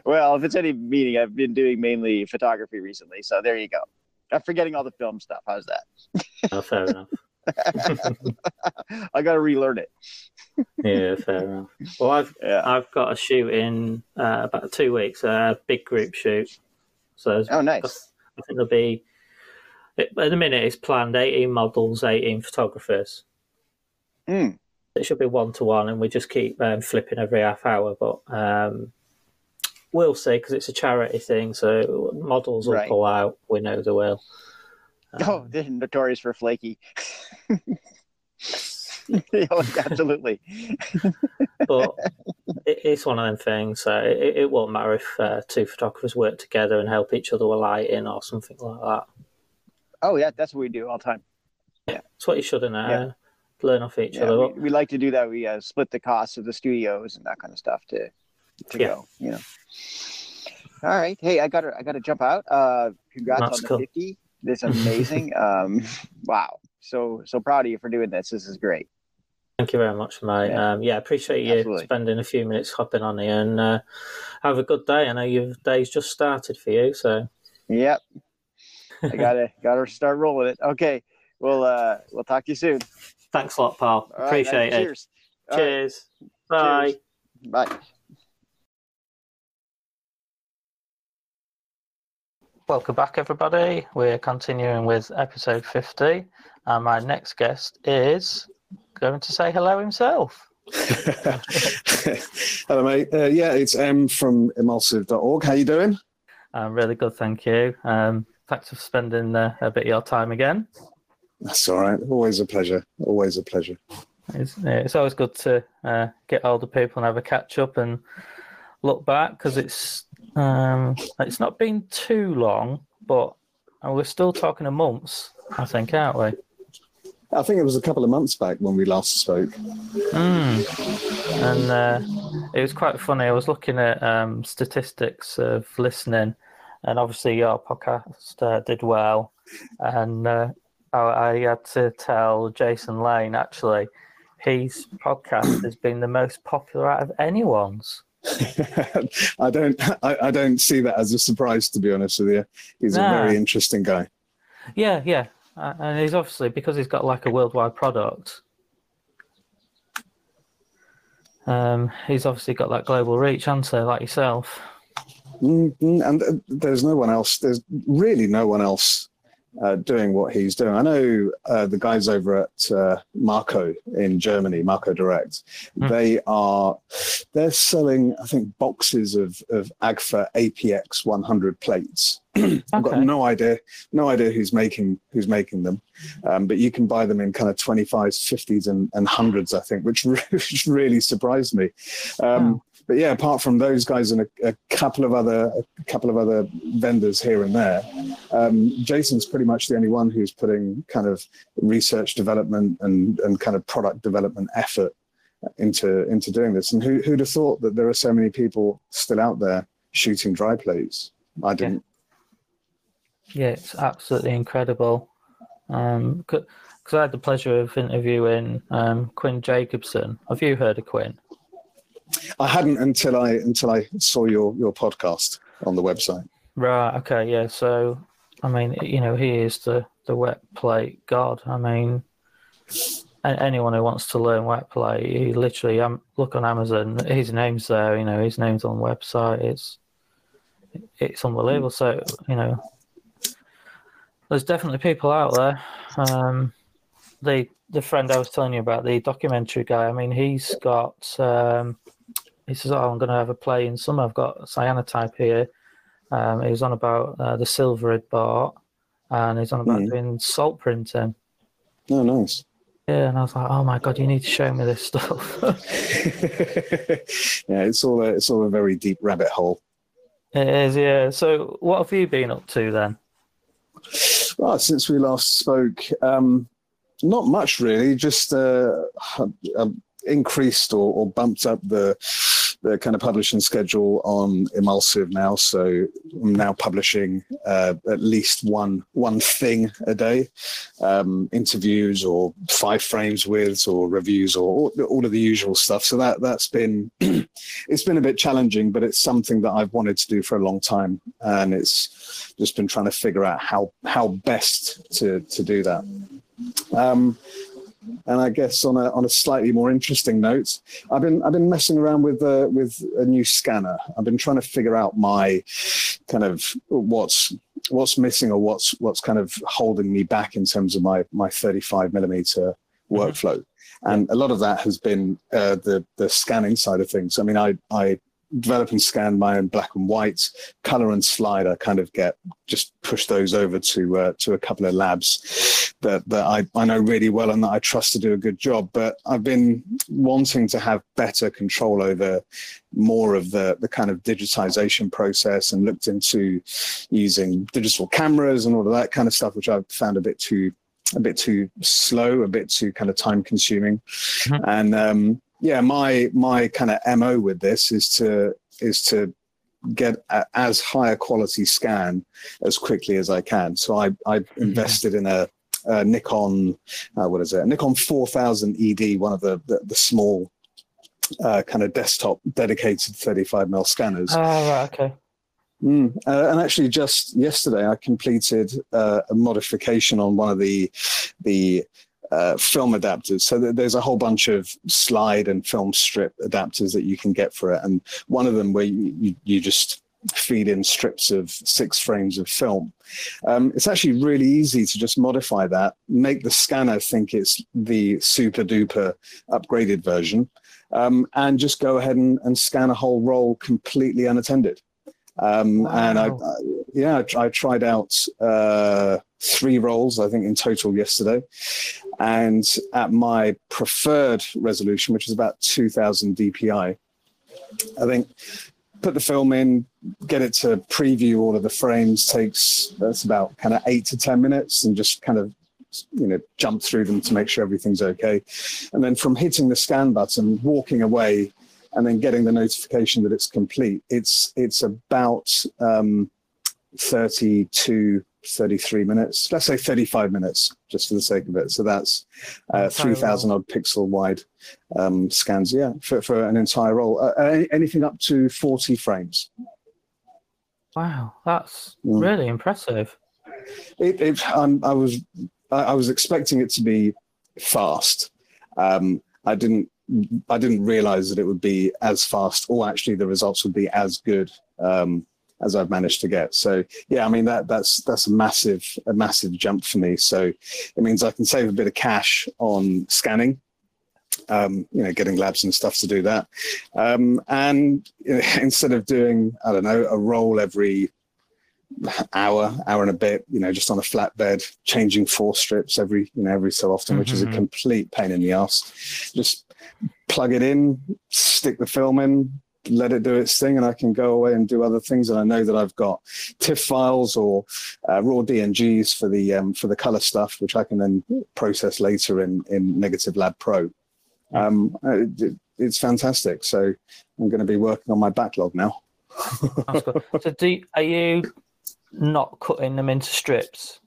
well, if it's any meaning, I've been doing mainly photography recently, so there you go. I'm forgetting all the film stuff. How's that? Oh, fair enough. I got to relearn it. Yeah, fair enough. Well, I've Yeah. I've got a shoot in uh, about two weeks, a big group shoot. So Oh, nice. I think there'll be at the minute it's planned 18 models, 18 photographers. Mm. It should be one to one, and we just keep um, flipping every half hour. But um, we'll see because it's a charity thing, so models will Right. pull out. We know they will. Oh, they're notorious for flaky. Oh, absolutely. but it, it's one of them things. So it, it won't matter if uh, two photographers work together and help each other with lighting or something like that. Oh, yeah, that's what we do all the time. Yeah, it's what you should know. Yeah. Learn off each Yeah, other. we, we like to do that. We uh, split the costs of the studios and that kind of stuff to to Yeah. go. You know. All right. Hey, I got to I got to jump out. Uh, congrats That's on the cool. fifty. This is amazing. um, wow. So so proud of you for doing this. This is great. Thank you very much, mate. Yeah. Um, yeah, appreciate you Absolutely. spending a few minutes hopping on here and uh, have a good day. I know your day's just started for you, so Yep. I gotta gotta start rolling it. Okay. We'll uh we'll talk to you soon. Thanks a lot, pal. All right, appreciate man. it. Cheers. All right. Cheers. Bye. Cheers. Bye. Welcome back, everybody. We're continuing with episode 50, and my next guest is going to say hello himself. Hello, mate. Uh, yeah, it's EM from emulsive.org. How you doing? I'm really good, thank you. Um, thanks for spending uh, a bit of your time again. That's all right. Always a pleasure. Always a pleasure. It's, it's always good to uh, get older people and have a catch up and look back because it's um, it's not been too long, but and we're still talking a months, I think, aren't we? I think it was a couple of months back when we last spoke. Mm. And uh, it was quite funny. I was looking at um, statistics of listening, and obviously your podcast uh, did well. And uh, I, I had to tell Jason Lane actually, his podcast has been the most popular out of anyone's. I don't. I, I don't see that as a surprise, to be honest with you. He's Nah. a very interesting guy. Yeah, yeah, uh, and he's obviously because he's got like a worldwide product. Um, he's obviously got that global reach, hasn't he, like yourself? mm And uh, there's no one else. There's really no one else uh, doing what he's doing. I know uh, the guys over at uh, Maco in Germany, Maco Direct. Hmm. They are they're selling, I think, boxes of of Agfa APX 100 plates. I've got no idea, no idea who's making who's making them, um, but you can buy them in kind of 25s, 50s, and, and hundreds, I think, which, re- which really surprised me. Um, But yeah, apart from those guys and a, a couple of other a couple of other vendors here and there, um, Jason's pretty much the only one who's putting kind of research development and, and kind of product development effort into into doing this. And who, who'd have thought that there are so many people still out there shooting dry plates? I didn't. Yeah, it's absolutely incredible. Um, because I had the pleasure of interviewing um, Quinn Jacobson. Have you heard of Quinn? I hadn't until I until I saw your your podcast on the website. Right. Okay. Yeah. So, I mean, you know, he is the the wet plate god. I mean, anyone who wants to learn wet plate, you literally um, look on Amazon. His name's there. You know, his name's on the website. It's it's unbelievable. So, you know, there's definitely people out there. Um, the the friend I was telling you about, the documentary guy. I mean, he's got. Um, he says, "Oh, I'm going to have a play in summer. I've got cyanotype here." Um, he was on about uh, the silver he'd bought, and he's on about Mhm. doing salt printing. Oh, nice. Yeah, and I was like, "Oh my god, you need to show me this stuff." yeah, it's all a, it's all a very deep rabbit hole. it is, yeah. So, what have you been up to then? Well, since we last spoke, um, not much really. Just uh, uh, increased or, or bumped up the the kind of publishing schedule on Emulsive now. So I'm now publishing uh, at least one one thing a day, um, interviews or five frames with or reviews or all, all of the usual stuff. So that that's been it's been a bit challenging, but it's something that I've wanted to do for a long time, and it's just been trying to figure out how how best to to do that. Um, and I guess on a on a slightly more interesting note, I've been I've been messing around with uh, with a new scanner. I've been trying to figure out my kind of what's what's missing or what's what's kind of holding me back in terms of my my 35 millimeter workflow. Mm-hmm. And a lot of that has been uh, the the scanning side of things. I mean, I I develop and scan my own black and white. Color and slide i kind of get just push those over to uh, to a couple of labs that, that I, I know really well and that i trust to do a good job. But i've been wanting to have better control over more of the the kind of digitization process and looked into using digital cameras and all of that kind of stuff which i've found a bit too a bit too slow a bit too kind of time consuming. Mm-hmm. and um yeah, my my kind of mo with this is to is to get a, as high a quality scan as quickly as I can. So I I mm-hmm. invested in a, a Nikon uh, what is it? A Nikon 4000 ED, one of the the, the small uh, kind of desktop dedicated 35 mm scanners. Oh, right, okay. Mm. Uh, and actually, just yesterday, I completed uh, a modification on one of the the uh, film adapters. So there's a whole bunch of slide and film strip adapters that you can get for it, and one of them where you, you, you just feed in strips of six frames of film. Um, it's actually really easy to just modify that, make the scanner think it's the super duper upgraded version, um, and just go ahead and, and scan a whole roll completely unattended. Um, wow. And I, I, yeah, I tried out uh, three rolls, I think, in total yesterday. And at my preferred resolution, which is about 2000 DPI, I think put the film in, get it to preview all of the frames takes that's about kind of eight to 10 minutes and just kind of you know jump through them to make sure everything's okay and then from hitting the scan button walking away and then getting the notification that it's complete it's it's about um, 32 33 minutes, let's say 35 minutes, just for the sake of it. So that's uh, 3,000 odd pixel wide um, scans, yeah, for, for an entire roll. Uh, anything up to 40 frames. Wow, that's mm. really impressive. It, it, um, I was I was expecting it to be fast. Um, I didn't I didn't realize that it would be as fast, or actually the results would be as good um, as I've managed to get. So yeah, I mean that that's that's a massive a massive jump for me. So it means I can save a bit of cash on scanning. Um, you know, getting labs and stuff to do that, um, and instead of doing I don't know a roll every hour, hour and a bit, you know, just on a flatbed, changing four strips every, you know, every so often, mm-hmm. which is a mm-hmm. complete pain in the ass. Just plug it in, stick the film in, let it do its thing and I can go away and do other things. And I know that I've got TIFF files or uh, raw DNGs for the um, for the color stuff, which I can then process later in in Negative Lab Pro. Um, it, it's fantastic. So I'm going to be working on my backlog now. so do, are you not cutting them into strips?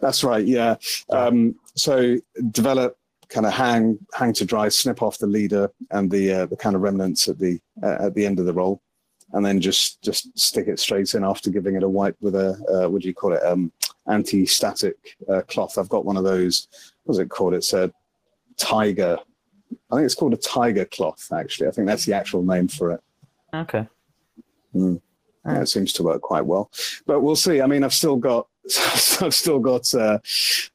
That's right. Yeah. Um, so develop kind of hang hang to dry, snip off the leader and the uh, the kind of remnants at the uh, at the end of the roll, and then just just stick it straight in after giving it a wipe with a uh, what do you call it um, anti-static uh, cloth. I've got one of those. What's it called? It's a tiger. I think it's called a tiger cloth. Actually, I think that's the actual name for it. Okay. Mm. Yeah, it seems to work quite well, but we'll see. I mean, I've still got so I've still got uh,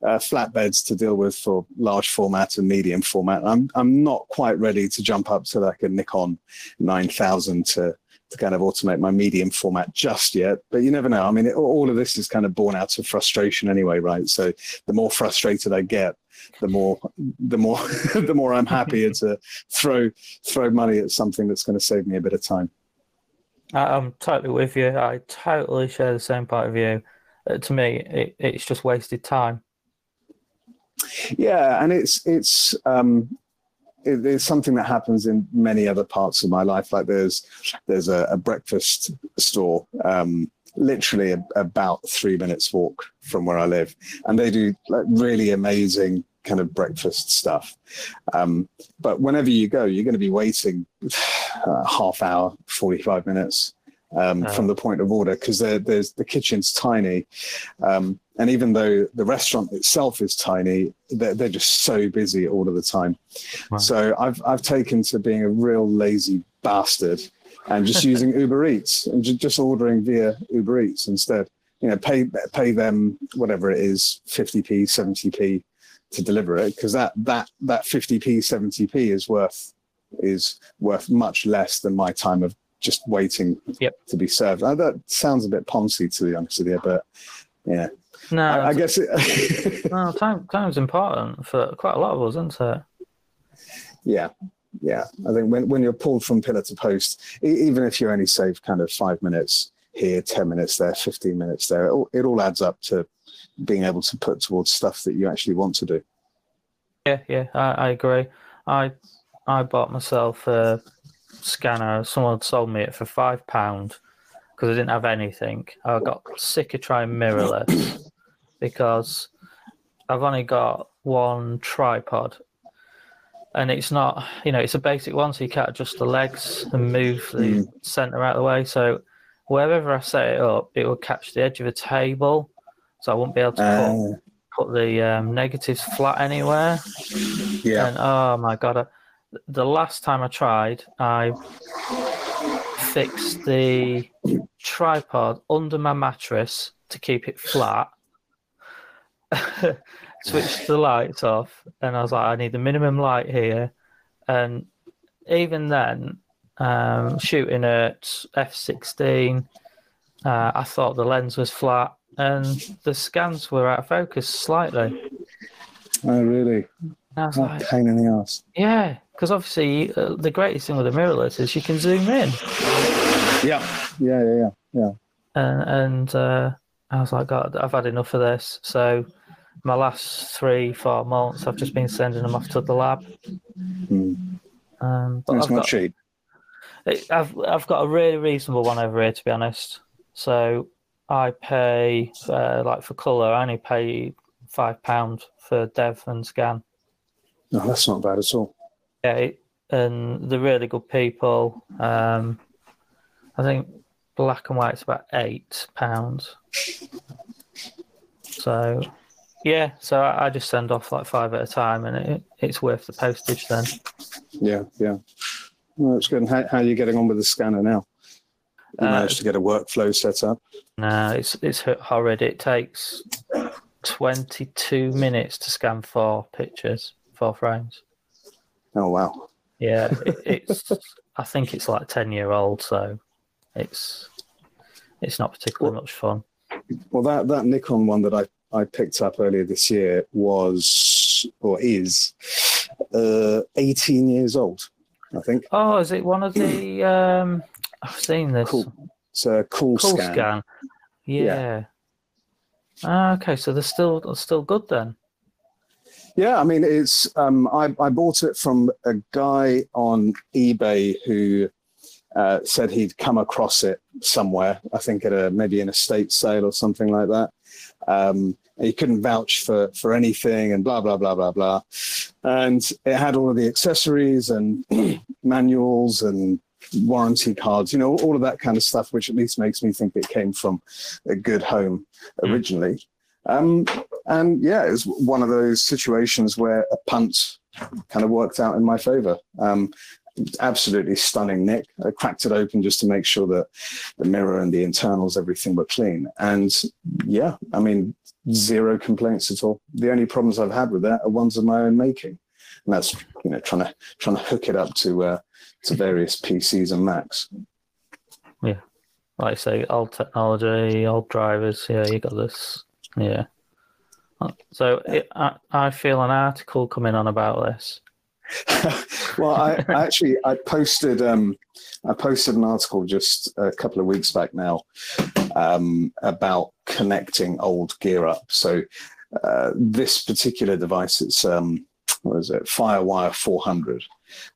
uh, flatbeds to deal with for large format and medium format. I'm I'm not quite ready to jump up to like a Nikon 9000 to to kind of automate my medium format just yet. But you never know. I mean, it, all of this is kind of born out of frustration anyway, right? So the more frustrated I get, the more the more the more I'm happier to throw throw money at something that's going to save me a bit of time. I'm totally with you. I totally share the same point of view uh, to me, it, it's just wasted time. Yeah, and it's it's um, it, it's something that happens in many other parts of my life. Like there's there's a, a breakfast store um, literally a, about three minutes walk from where I live, and they do like really amazing kind of breakfast stuff. Um, but whenever you go, you're going to be waiting uh, half hour, 45 minutes um, oh. from the point of order because there's the kitchen's tiny. Um, and even though the restaurant itself is tiny, they're, they're just so busy all of the time. Wow. So I've, I've taken to being a real lazy bastard and just using Uber Eats and just ordering via Uber Eats instead. You know, pay pay them whatever it is, 50p, 70p to deliver it because that that that 50p 70p is worth is worth much less than my time of just waiting yep. to be served. Uh, that sounds a bit poncy to be honest with you, but yeah. No, I, I guess it. no, time time's important for quite a lot of us, isn't it? Yeah, yeah. I think when when you're pulled from pillar to post, even if you only save kind of five minutes here, ten minutes there, fifteen minutes there, it all, it all adds up to being able to put towards stuff that you actually want to do. Yeah, yeah, I, I agree. I I bought myself a scanner. Someone sold me it for five pound because I didn't have anything. I got sick of trying mirrorless because I've only got one tripod, and it's not you know it's a basic one, so you can't adjust the legs and move the mm. center out of the way. So wherever I set it up, it will catch the edge of a table, so I won't be able to uh, put, put the um, negatives flat anywhere. Yeah. And oh my god, the last time I tried, I fixed the tripod under my mattress to keep it flat. Switched the lights off, and I was like, I need the minimum light here. And even then, um, shooting at f16, uh, I thought the lens was flat and the scans were out of focus slightly. Oh, really? I was like, pain in the ass. Yeah, because obviously uh, the greatest thing with the mirrorless is you can zoom in. Yeah, yeah, yeah, yeah, yeah. And, and uh, I was like, God, I've had enough of this. So my last three, four months, I've just been sending them off to the lab. Mm. Um, but it's I've not got, cheap. I've I've got a really reasonable one over here, to be honest. So I pay uh, like for color. I only pay five pound for dev and scan. No, that's not bad at all. Yeah, and they're really good people. Um, I think black and white's about eight pounds. So, yeah, so I, I, just send off like five at a time, and it, it's worth the postage then. Yeah, yeah. Well, that's good. And how, how are you getting on with the scanner now? You uh, managed to get a workflow set up? No, it's it's horrid. It takes twenty two minutes to scan four pictures, four frames. Oh wow! Yeah, it, it's. I think it's like ten year old, so it's it's not particularly well, much fun. Well, that that Nikon one that I I picked up earlier this year was or is uh, 18 years old, I think. Oh, is it one of the? Um, I've seen this. Cool. It's a cool, Coolscan. scan. Yeah. yeah. Ah, okay, so they're still they're still good then. Yeah, I mean, it's um, I, I bought it from a guy on eBay who uh, said he'd come across it somewhere. I think at a maybe an estate sale or something like that. Um, he couldn't vouch for for anything and blah blah blah blah blah. And it had all of the accessories and manuals and warranty cards, you know, all of that kind of stuff, which at least makes me think it came from a good home hmm. originally. Mm. Um, and yeah, it was one of those situations where a punt kind of worked out in my favor. Um, absolutely stunning nick. I cracked it open just to make sure that the mirror and the internals, everything were clean. And yeah, I mean, zero complaints at all. The only problems I've had with that are ones of my own making. And that's, you know, trying to, trying to hook it up to, uh, to various PCs and Macs. Yeah. Like I say, old technology, old drivers. Yeah, you got this yeah. So it, I, I feel an article coming on about this. well, I, I, actually I posted um, I posted an article just a couple of weeks back now um, about connecting old gear up. So uh, this particular device, it's um, what is it FireWire 400.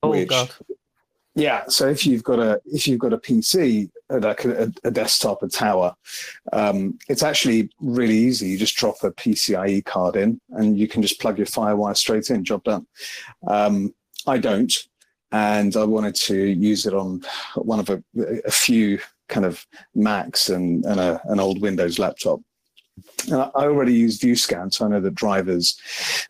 Oh which, God. Yeah, so if you've got a if you've got a PC, like a, a desktop, a tower, um, it's actually really easy. You just drop a PCIe card in, and you can just plug your FireWire straight in. Job done. Um, I don't, and I wanted to use it on one of a, a few kind of Macs and, and a, an old Windows laptop. And I already use VueScan, so I know that drivers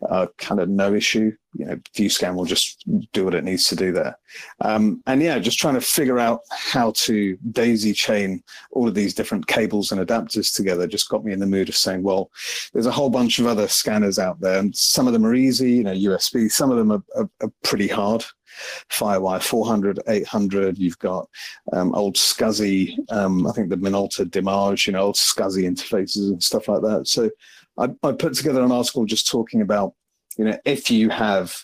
are kind of no issue. You know, VueScan will just do what it needs to do there. Um, and yeah, just trying to figure out how to daisy chain all of these different cables and adapters together just got me in the mood of saying, well, there's a whole bunch of other scanners out there, and some of them are easy, you know, USB. Some of them are, are, are pretty hard. Firewire 400, 800. You've got um, old SCSI, um, I think the Minolta Dimage, you know, old SCSI interfaces and stuff like that. So I, I put together an article just talking about, you know, if you have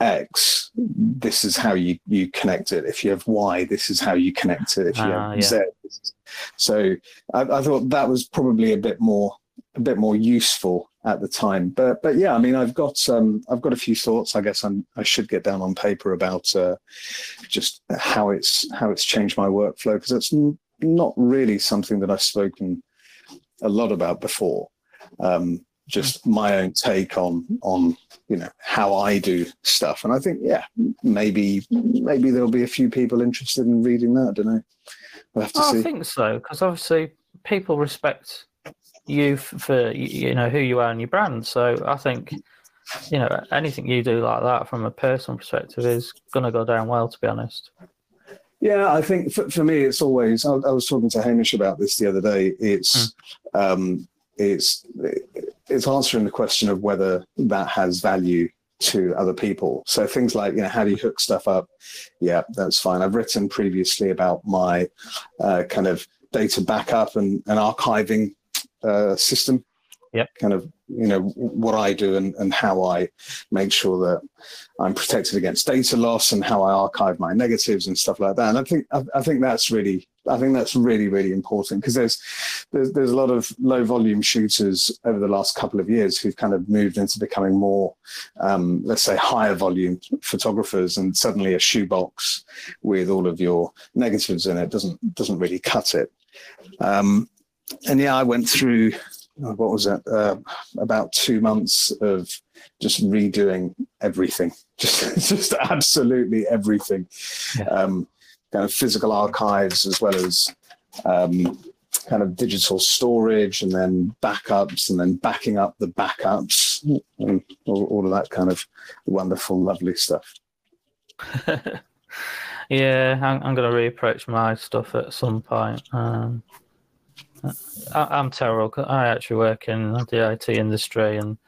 X, this is how you, you connect it. If you have Y, this is how you connect it. If you Ah, have yeah. Z. So I, I thought that was probably a bit more a bit more useful at the time. But but yeah, I mean, I've got um, I've got a few thoughts. I guess I'm, I should get down on paper about uh, just how it's how it's changed my workflow because it's n- not really something that I've spoken a lot about before. Um, just my own take on on you know how I do stuff, and I think yeah, maybe maybe there'll be a few people interested in reading that. I don't know. We'll have to Oh, see. I think so because obviously people respect you for you know who you are and your brand. So I think you know anything you do like that from a personal perspective is going to go down well. To be honest. Yeah, I think for, for me, it's always. I, I was talking to Hamish about this the other day. It's, um, it's, it's answering the question of whether that has value to other people. So things like, you know, how do you hook stuff up? Yeah, that's fine. I've written previously about my uh, kind of data backup and, and archiving uh, system. Yep. Kind of, you know, what I do and, and how I make sure that I'm protected against data loss and how I archive my negatives and stuff like that. And I think I, I think that's really I think that's really really important because there's, there's there's a lot of low volume shooters over the last couple of years who've kind of moved into becoming more um, let's say higher volume photographers and suddenly a shoebox with all of your negatives in it doesn't doesn't really cut it. Um, and yeah, I went through uh, what was it uh, about two months of just redoing everything, just just absolutely everything. Yeah. Um, kind of physical archives as well as um, kind of digital storage, and then backups, and then backing up the backups, and all, all of that kind of wonderful, lovely stuff. yeah, I'm, I'm going to reapproach my stuff at some point. Um, I, I'm terrible. I actually work in the IT industry, and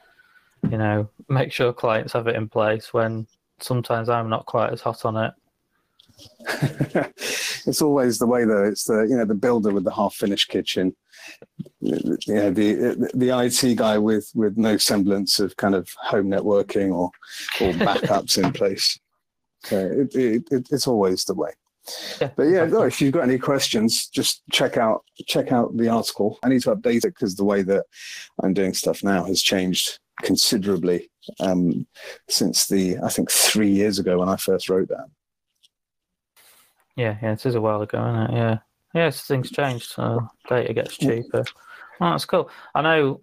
you know, make sure clients have it in place when sometimes I'm not quite as hot on it. it's always the way though. It's the you know the builder with the half finished kitchen. You know the the IT guy with with no semblance of kind of home networking or or backups in place. So it, it, it, it's always the way. Yeah, But yeah, no, if you've got any questions, just check out check out the article. I need to update it because the way that I'm doing stuff now has changed considerably um, since the I think three years ago when I first wrote that. Yeah, yeah, it is a while ago, isn't it? Yeah. Yes, things changed, so data gets cheaper. Oh, that's cool. I know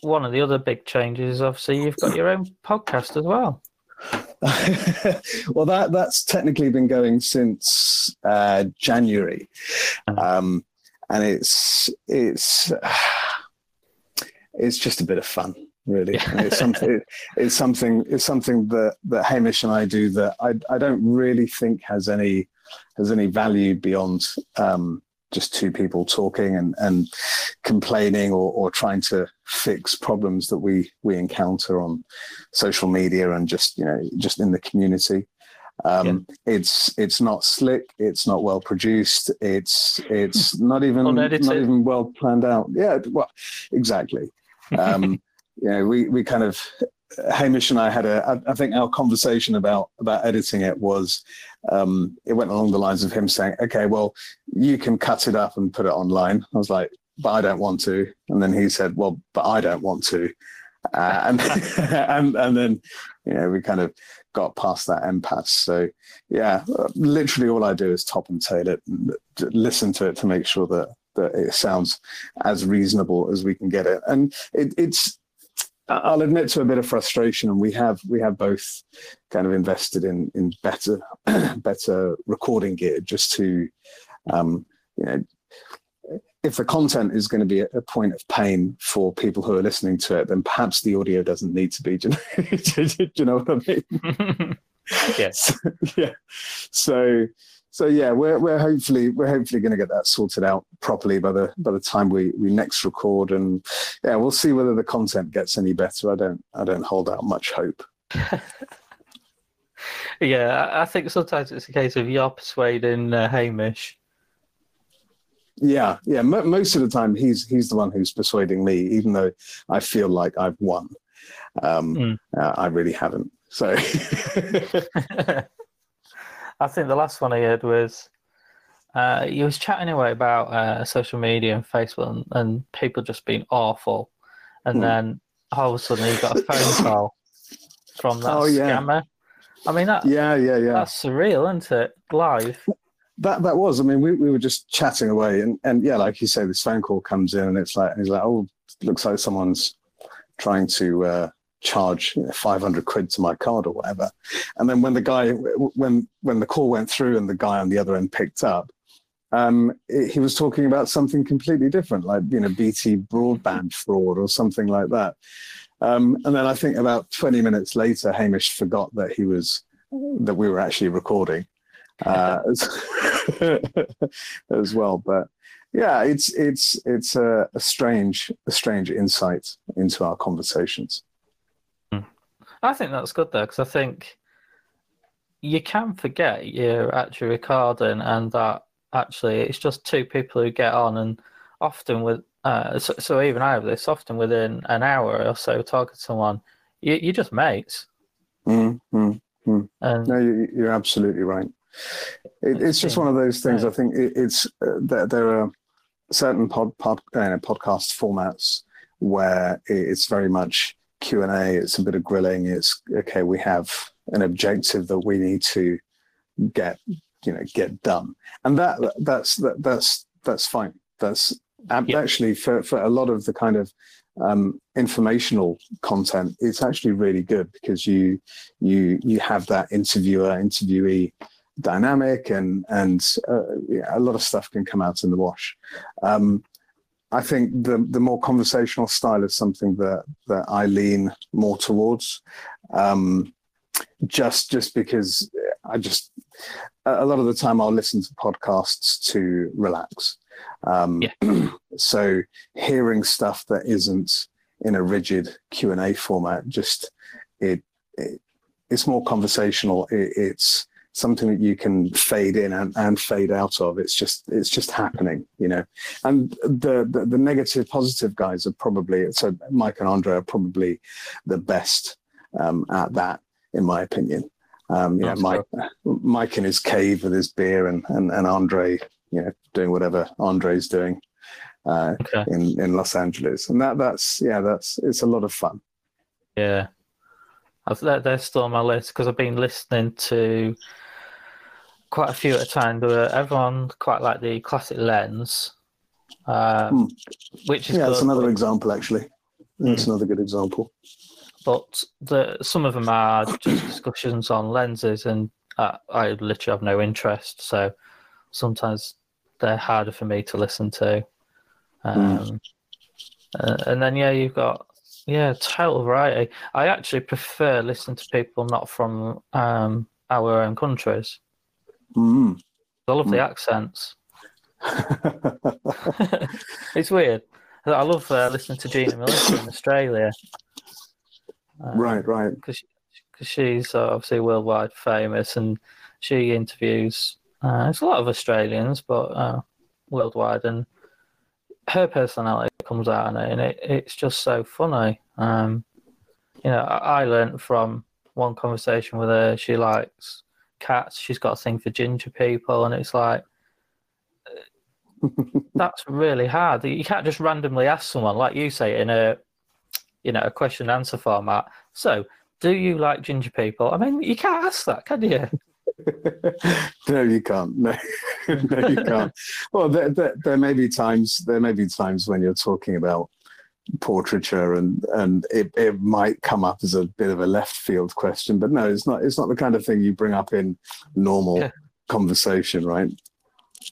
one of the other big changes is obviously you've got your own podcast as well. well, that that's technically been going since uh, January, um, and it's it's it's just a bit of fun, really. And it's something it's something it's something that that Hamish and I do that I I don't really think has any has any value beyond um, just two people talking and and complaining or, or trying to fix problems that we we encounter on social media and just you know just in the community. Um it's it's not slick it's not well produced it's it's not even not even well planned out. Yeah well exactly. Um you know we we kind of hamish and i had a, I think our conversation about about editing it was um it went along the lines of him saying okay well you can cut it up and put it online i was like but i don't want to and then he said well but i don't want to uh, and and and then you know, we kind of got past that impasse. So yeah, literally all I do is top and tail it, listen to it to make sure that that it sounds as reasonable as we can get it. And it, it's I'll admit to a bit of frustration, and we have we have both kind of invested in in better better recording gear just to um, you know if the content is going to be a point of pain for people who are listening to it, then perhaps the audio doesn't need to be. Do you know, do you know what I mean? yes. yeah. So so yeah, we're we're hopefully we're hopefully going to get that sorted out properly by the by the time we we next record, and yeah, we'll see whether the content gets any better. I don't I don't hold out much hope. yeah, I think sometimes it's a case of you're persuading uh, Hamish. Yeah, yeah. M- most of the time, he's he's the one who's persuading me, even though I feel like I've won. Um, mm. uh, I really haven't. So. I think the last one I heard was uh, he was chatting away about uh, social media and Facebook and, and, people just being awful, and hmm. then all of a sudden he got a phone call from that oh, yeah. scammer. I mean, that yeah, yeah, yeah. That's surreal, isn't it? Live. That that was. I mean, we, we were just chatting away, and, and yeah, like you say, this phone call comes in, and it's like he's like, oh, looks like someone's trying to uh, charge you know, 500 quid to my card or whatever. And then when the guy when when the call went through and the guy on the other end picked up um, it, he was talking about something completely different like you know bt broadband fraud or something like that. Um, and then i think about 20 minutes later hamish forgot that he was that we were actually recording uh, as, as well. But yeah it's it's it's a, a strange a strange insight into our conversations I think that's good though, because I think you can forget you're actually recording and that actually it's just two people who get on and often with uh, so, so, even I have this often within an hour or so talking to someone you, you're just mates. Mm, mm, mm. And no you, are absolutely right. It, it's just one of those things I think it, it's uh, there, there, are certain pod, pod, uh, podcast formats where it's very much Q and A. It's a bit of grilling. It's okay. We have an objective that we need to get you know get done, and that that's that, that's that's fine. That's actually for for a lot of the kind of um, informational content. It's actually really good because you you you have that interviewer interviewee dynamic and and uh, yeah, a lot of stuff can come out in the wash. Um, I think the the more conversational style is something that that I lean more towards. Um, just just because I just a lot of the time I'll listen to podcasts to relax. Um, yeah. so hearing stuff that isn't in a rigid Q and A format, just it, it, it's more conversational. It, it's something that you can fade in and, and fade out of. It's just it's just happening, you know. And the, the, the negative positive guys are probably so Mike and Andre are probably the best um, at that, in my opinion. Um, yeah, Mike Mike in his cave with his beer and and, and Andre, you know, doing whatever Andre's doing uh, okay. in in Los Angeles, and that that's yeah, that's it's a lot of fun. Yeah. I've, they're still on my list because I've been listening to quite a few at a time. There were, everyone quite like the classic lens, uh, which is yeah, that's another example actually. That's hmm. another good example. But the, some of them are just discussions on lenses, and uh, I literally have no interest. So sometimes they're harder for me to listen to. Hmm. Um, uh, and then yeah, you've got yeah, total variety. I actually prefer listening to people not from um, our own countries. Mm. I love mm. the accents. it's weird. I love uh, listening to Gina Milicia in Australia. Um, right, right. Because she's uh, obviously worldwide famous and she interviews. Uh, it's a lot of Australians, but uh, worldwide, and her personality comes out in it, and it, it's just so funny. Um, you know, I, I learned from one conversation with her. She likes cats. She's got a thing for ginger people, and it's like that's really hard. You can't just randomly ask someone, like you say, in a you know a question and answer format. So, do you like ginger people? I mean, you can't ask that, can you? no, you can't. No, no, you can't. well, there, there, there, may be times. There may be times when you're talking about portraiture, and and it, it might come up as a bit of a left field question. But no, it's not. It's not the kind of thing you bring up in normal yeah. conversation, right?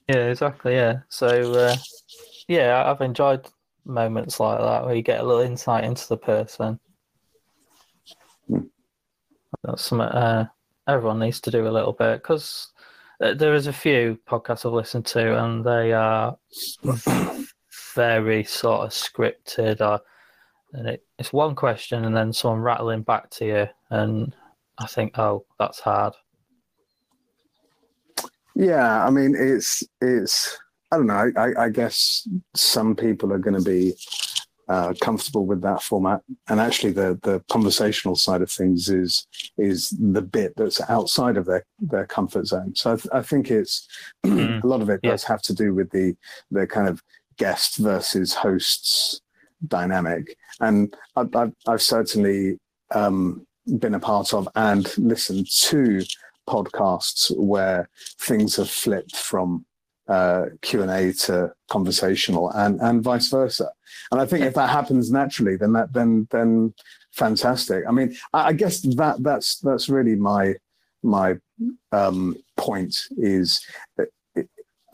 Yeah, exactly. Yeah. So, uh, yeah, I've enjoyed moments like that where you get a little insight into the person. Hmm. That's something uh, everyone needs to do a little bit because there is a few podcasts I've listened to and they are very sort of scripted. Or, uh, and it, it's one question and then someone rattling back to you, and I think, oh, that's hard. Yeah, I mean, it's it's. I don't know. I, I guess some people are going to be uh, comfortable with that format. And actually, the the conversational side of things is is the bit that's outside of their their comfort zone. So I, th- I think it's mm. a lot of it yeah. does have to do with the the kind of guest versus hosts dynamic. And I've, I've, I've certainly um, been a part of and listened to podcasts where things have flipped from uh, Q and A to conversational, and and vice versa. And I think if that happens naturally, then that then then fantastic. I mean, I, I guess that that's that's really my my um, point is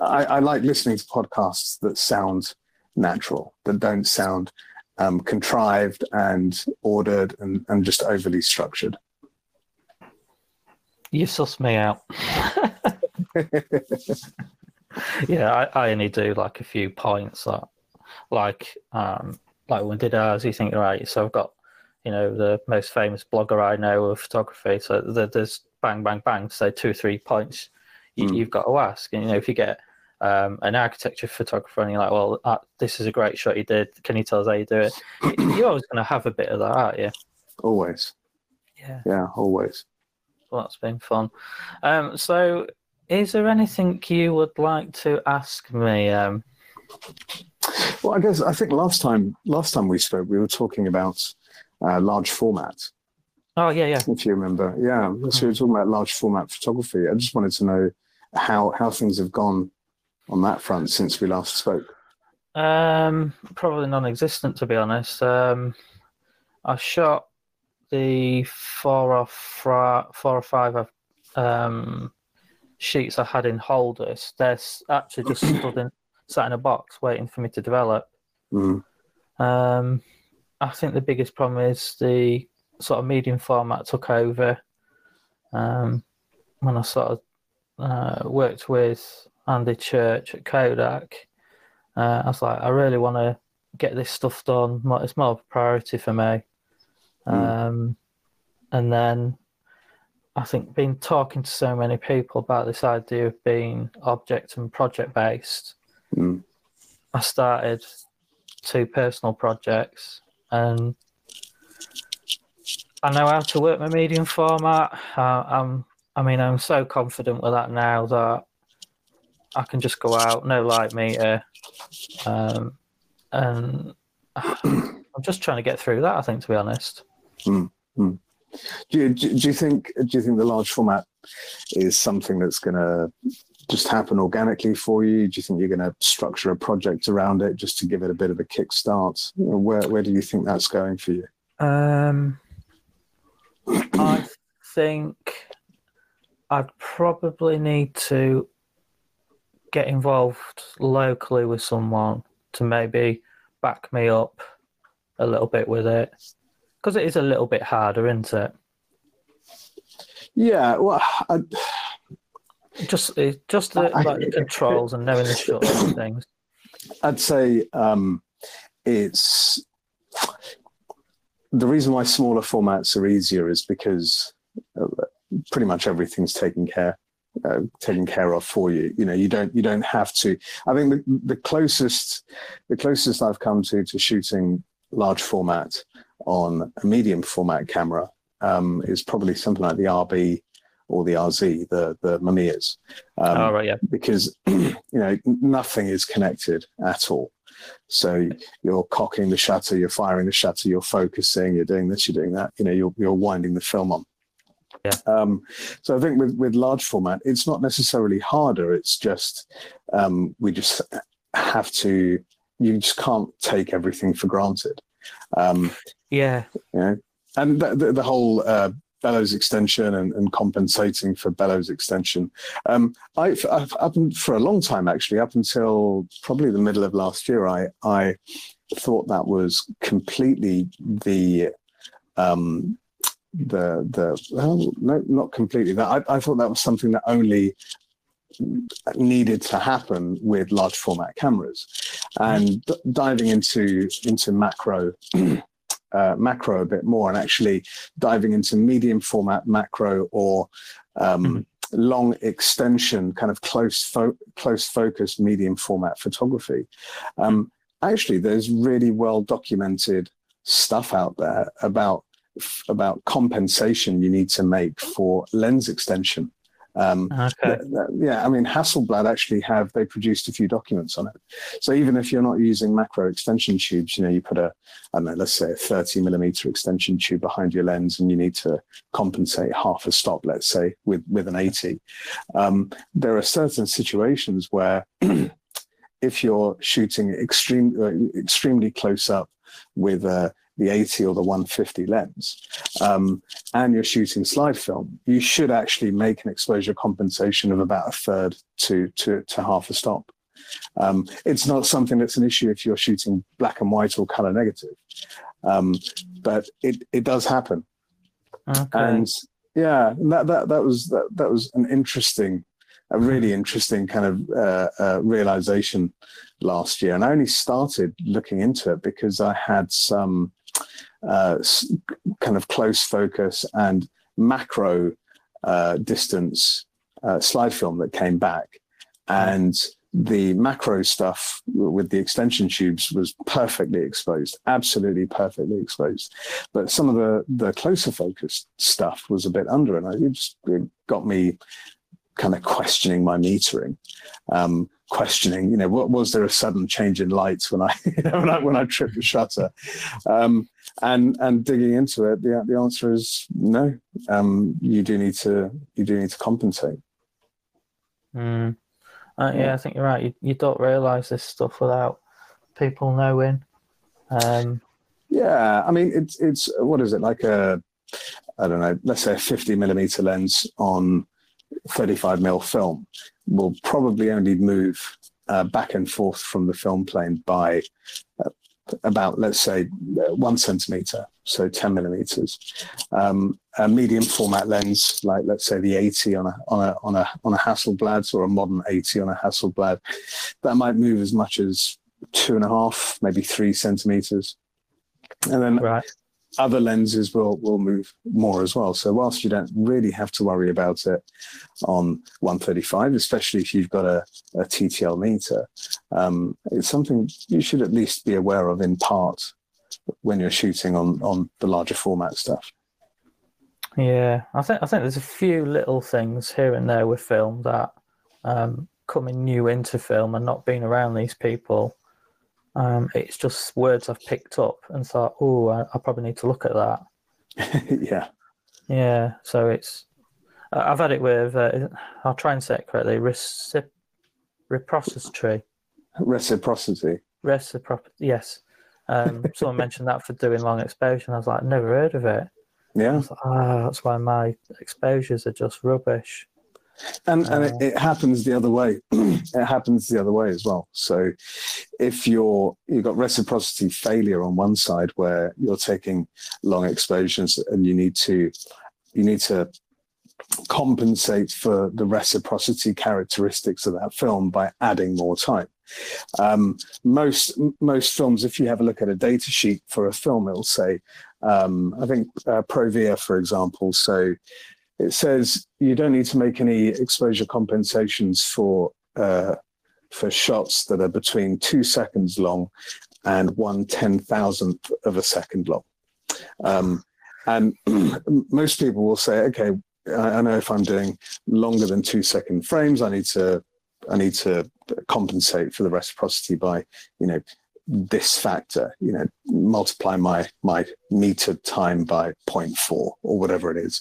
I, I, like listening to podcasts that sound natural, that don't sound um, contrived and ordered and, and just overly structured. You suss me out. yeah, I, I, only do like a few points that, like, um, like when we did ours, you think, right, so I've got, you know, the most famous blogger I know of photography. So there's bang, bang, bang, say two three points you, have mm. got to ask. And, you know, if you get um, an architecture photographer and you're like, well, uh, this is a great shot you did. Can you tell us how you do it? You're always going to have a bit of that, aren't you? Always. Yeah. Yeah, always. Well, that's been fun. Um, so is there anything you would like to ask me? Um... Well, I guess I think last time last time we spoke, we were talking about uh, large format. Oh yeah, yeah. If you remember, yeah. So we were talking about large format photography. I just wanted to know how how things have gone on that front since we last spoke. Um, probably non-existent to be honest. Um, I shot the four or four or five um, sheets I had in holders, they're actually just stood in, sat in a box waiting for me to develop. Mm. Um, I think the biggest problem is the sort of medium format took over. Um, when I sort of uh, worked with Andy Church at Kodak, uh, I was like, I really want to get this stuff done. It's more of a priority for me. Mm. Um, and then I think being talking to so many people about this idea of being object and project based. Mm. I started two personal projects and I know how to work my medium format. Uh, I'm, I mean, I'm so confident with that now that I can just go out, no light meter, um, and I'm just trying to get through that. I think, to be honest. Mm. Mm. Do you, do you think do you think the large format is something that's going to just happen organically for you? Do you think you're going to structure a project around it just to give it a bit of a kickstart? Where where do you think that's going for you? Um, I think I'd probably need to get involved locally with someone to maybe back me up a little bit with it because it is a little bit harder, isn't it? Yeah, well, I, just just the, I, like the controls and knowing the and things. I'd say um, it's the reason why smaller formats are easier is because uh, pretty much everything's taken care uh, taken care of for you. You know, you don't you don't have to. I think the, the closest the closest I've come to to shooting large format on a medium format camera um, is probably something like the RB or the RZ, the the Mamiyas. Um, oh right, yeah. Because you know nothing is connected at all. So you're cocking the shutter, you're firing the shutter, you're focusing, you're doing this, you're doing that. You know, you're you're winding the film on. Yeah. Um, so I think with with large format, it's not necessarily harder. It's just um, we just have to. You just can't take everything for granted. Um, Yeah. you know, and the, the, the whole uh, bellows extension and, and compensating for bellows extension. Um, I, I've, up for a long time actually, up until probably the middle of last year, I I thought that was completely the um, the the well, no, not completely. That I, I thought that was something that only needed to happen with large format cameras, and d- diving into into macro. Uh, macro a bit more and actually diving into medium format macro or um, long extension kind of close fo- close focus medium format photography um, actually there's really well documented stuff out there about about compensation you need to make for lens extension um, Okay. th- th- yeah, I mean, Hasselblad actually have they produced a few documents on it. So even if you're not using macro extension tubes, you know, you put a, I don't know, let's say a 30 millimeter extension tube behind your lens, and you need to compensate half a stop, let's say, with with an 80. Um, there are certain situations where if you're shooting extreme, uh, extremely close up with uh, the 80 or the 150 lens, um, and you're shooting slide film, you should actually make an exposure compensation of about a third to to, to half a stop. Um, it's not something that's an issue if you're shooting black and white or color negative, um, but it it does happen. Okay. And yeah, that that that was that that was an interesting, a really interesting kind of uh, uh, realization last year, and I only started looking into it because I had some uh, kind of close focus and macro uh, distance uh, slide film that came back, and the macro stuff with the extension tubes was perfectly exposed, absolutely perfectly exposed. But some of the the closer focus stuff was a bit under, and it just it got me kind of questioning my metering. Um, questioning, you know, what was there a sudden change in lights when I, you know, when I when I tripped the shutter, um, and and digging into it, the the answer is no. Um, you do need to you do need to compensate. Mm. Uh, yeah. I think you're right. You, you don't realise this stuff without people knowing. Um, Yeah, I mean it's it's what is it like a I don't know, let's say a 50 millimeter lens on 35 mil film will probably only move uh, back and forth from the film plane by uh, about let's say uh, one centimeter, so 10 millimeters. Um, a medium format lens, like let's say the 80 on a on a on a on a Hasselblad or a modern 80 on a Hasselblad, that might move as much as two and a half, maybe three centimeters. And then right. Other lenses will will move more as well. So whilst you don't really have to worry about it on 135, especially if you've got a, a TTL meter, um, it's something you should at least be aware of in part when you're shooting on on the larger format stuff. Yeah, I think I think there's a few little things here and there with film that um, coming new into film and not being around these people. Um, it's just words I've picked up and thought, oh, I, I probably need to look at that. yeah, Yeah, so it's I've had it with uh, I'll try and say it correctly. Recip- reciprocity, reciprocity. reciprocity. Yes, um, someone mentioned that for doing long exposure, and I was like, never heard of it. Yeah, like, ah, that's why my exposures are just rubbish. And and Uh, it, it happens the other way. it happens the other way as well. So if you're you've got reciprocity failure on one side where you're taking long exposures and you need to you need to compensate for the reciprocity characteristics of that film by adding more time. Um, most most films, if you have a look at a data sheet for a film, it'll say, um, I think uh, Provia, for example. So it says you don't need to make any exposure compensations for uh, for shots that are between two seconds long and one ten thousandth of a second long. Um, and most people will say, okay, I, I know if I'm doing longer than two second frames, I need to I need to compensate for the reciprocity by you know this factor, you know, multiply my my meter time by 0.4 or whatever it is.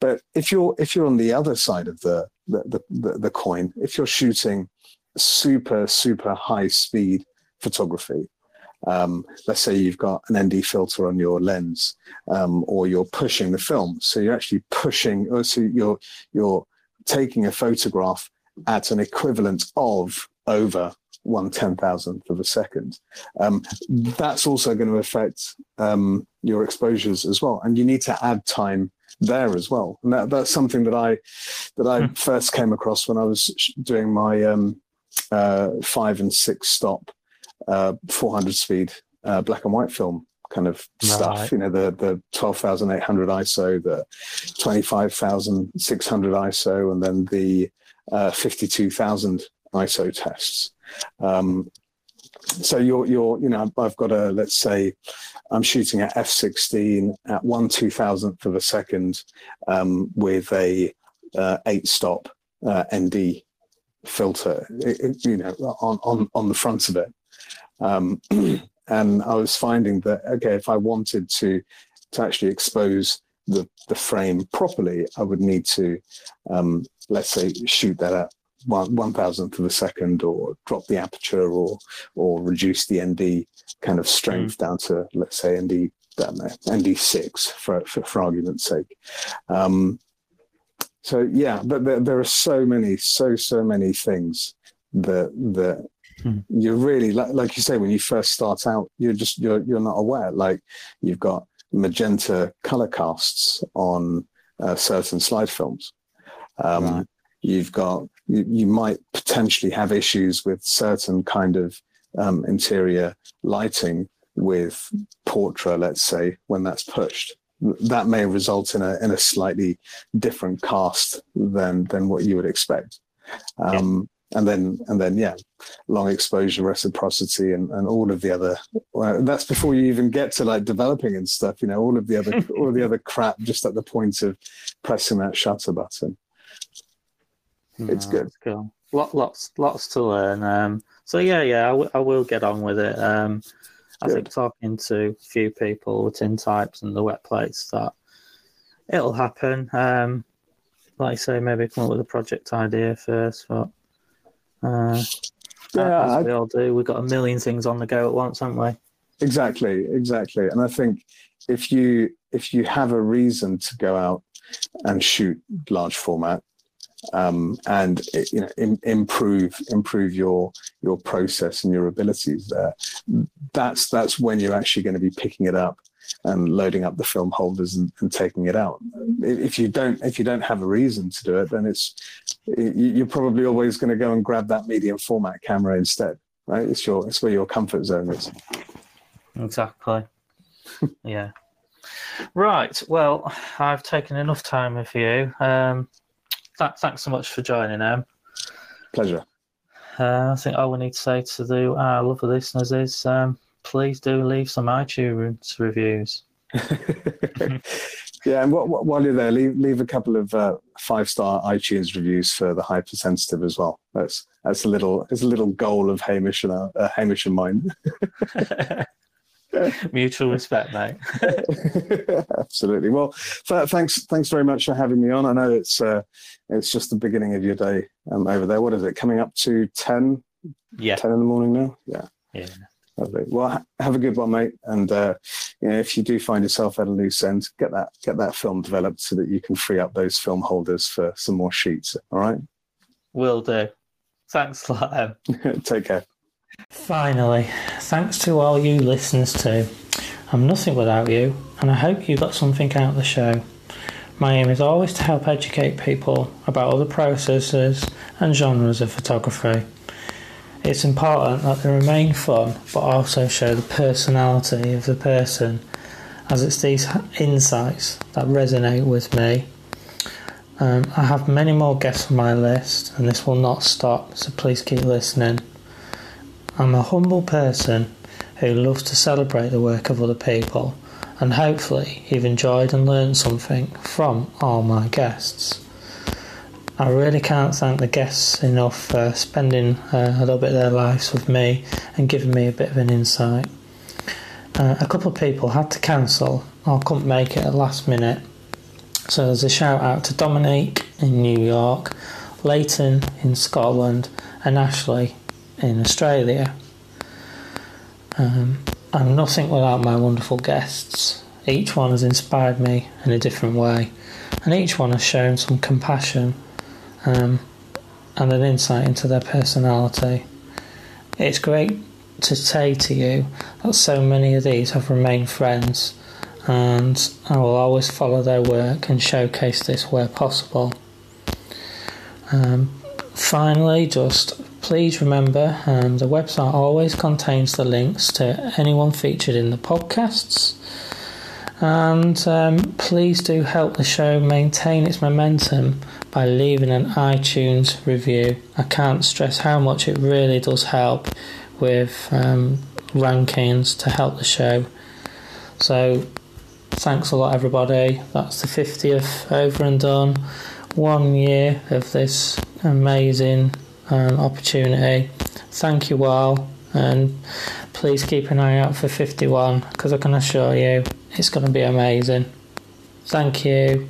But if you're if you're on the other side of the the, the, the coin, if you're shooting super super high speed photography, um, let's say you've got an ND filter on your lens, um, or you're pushing the film, so you're actually pushing, or so you're you're taking a photograph at an equivalent of over one ten thousandth of a second. Um, that's also going to affect um, your exposures as well, and you need to add time there as well. And that, that's something that I that I hmm. first came across when I was doing my um, uh, five and six stop uh, 400 speed uh, black and white film kind of stuff. Right. You know, the the 12,800 ISO, the 25,600 ISO, and then the uh, 52,000 ISO tests. Um, so you're you're you know I've got a let's say I'm shooting at f16 at one two thousandth of a second um, with a uh, eight stop uh, ND filter, it, it, you know, on on on the front of it. Um, and I was finding that okay, if I wanted to to actually expose the the frame properly, I would need to um, let's say shoot that at one one thousandth of a second, or drop the aperture, or or reduce the ND kind of strength mm. down to let's say ND ND six for, for, for argument's sake. Um, so yeah, but there, there, are so many, so so many things that that hmm. you're really like, like you say when you first start out, you're just you're you're not aware. Like you've got magenta color casts on uh, certain slide films. Um, right. You've got you, you, might potentially have issues with certain kind of um, interior lighting with Portra, let's say, when that's pushed that may result in a in a slightly different cast than than what you would expect. Um, yeah. And then and then yeah, long exposure, reciprocity, and, and all of the other. Well, that's before you even get to like developing and stuff. You know, all of the other all the other crap just at the point of pressing that shutter button. It's good. Cool. Lots lots to learn. Um, so yeah, yeah, I, w- I will get on with it. Um, I Good. think talking to a few people with tin types and the wet plates that it'll happen. Um, like I say, maybe come up with a project idea first, but uh, yeah, as we all do, we've got a million things on the go at once, haven't we? Exactly, exactly. And I think if you if you have a reason to go out and shoot large format, um, and you know in, improve improve your your process and your abilities there. That's that's when you're actually going to be picking it up and loading up the film holders and, and, taking it out. If you don't if you don't have a reason to do it, then it's you're probably always going to go and grab that medium format camera instead. Right? It's your it's where your comfort zone is. Exactly. yeah. Right. Well, I've taken enough time with you. Um, th- thanks so much for joining, Em. Pleasure. Uh, I think all we need to say to the our lovely listeners is um, please do leave some iTunes reviews. yeah, and while you're there, leave, leave a couple of uh, five star iTunes reviews for the hypersensitive as well. That's that's a little it's a little goal of Hamish and uh, Hamish and mine. Mutual respect, mate. Absolutely. Well, th- thanks, thanks very much for having me on. I know it's uh, it's just the beginning of your day um, over there. What is it? Coming up to ten? Yeah, ten in the morning now. Yeah, yeah. Lovely. Well, ha- have a good one, mate. And uh, you know, if you do find yourself at a loose end, get that get that film developed so that you can free up those film holders for some more sheets. All right. Will do. Thanks a lot. Take care. Finally, thanks to all you listeners too. I'm nothing without you, and I hope you got something out of the show. My aim is always to help educate people about other processes and genres of photography. It's important that they remain fun but also show the personality of the person, as it's these insights that resonate with me. Um, I have many more guests on my list, and this will not stop, so please keep listening. I'm a humble person who loves to celebrate the work of other people, and hopefully you've enjoyed and learned something from all my guests. I really can't thank the guests enough for spending uh, a little bit of their lives with me and giving me a bit of an insight. Uh, a couple of people had to cancel or couldn't make it at last minute. So there's a shout out to Dominique in New York, Leighton in Scotland, and Ashley in Australia. Um, I'm nothing without my wonderful guests. Each one has inspired me in a different way, and each one has shown some compassion um, and an insight into their personality. It's great to say to you that so many of these have remained friends, and I will always follow their work and showcase this where possible. Um, finally, just please remember um, the website always contains the links to anyone featured in the podcasts. And um, please do help the show maintain its momentum by leaving an iTunes review. I can't stress how much it really does help with um, rankings to help the show. So, thanks a lot, everybody. That's the 50th over and done. One year of this amazing um, opportunity. Thank you all, and please keep an eye out for 51 because I can assure you it's going to be amazing. Thank you.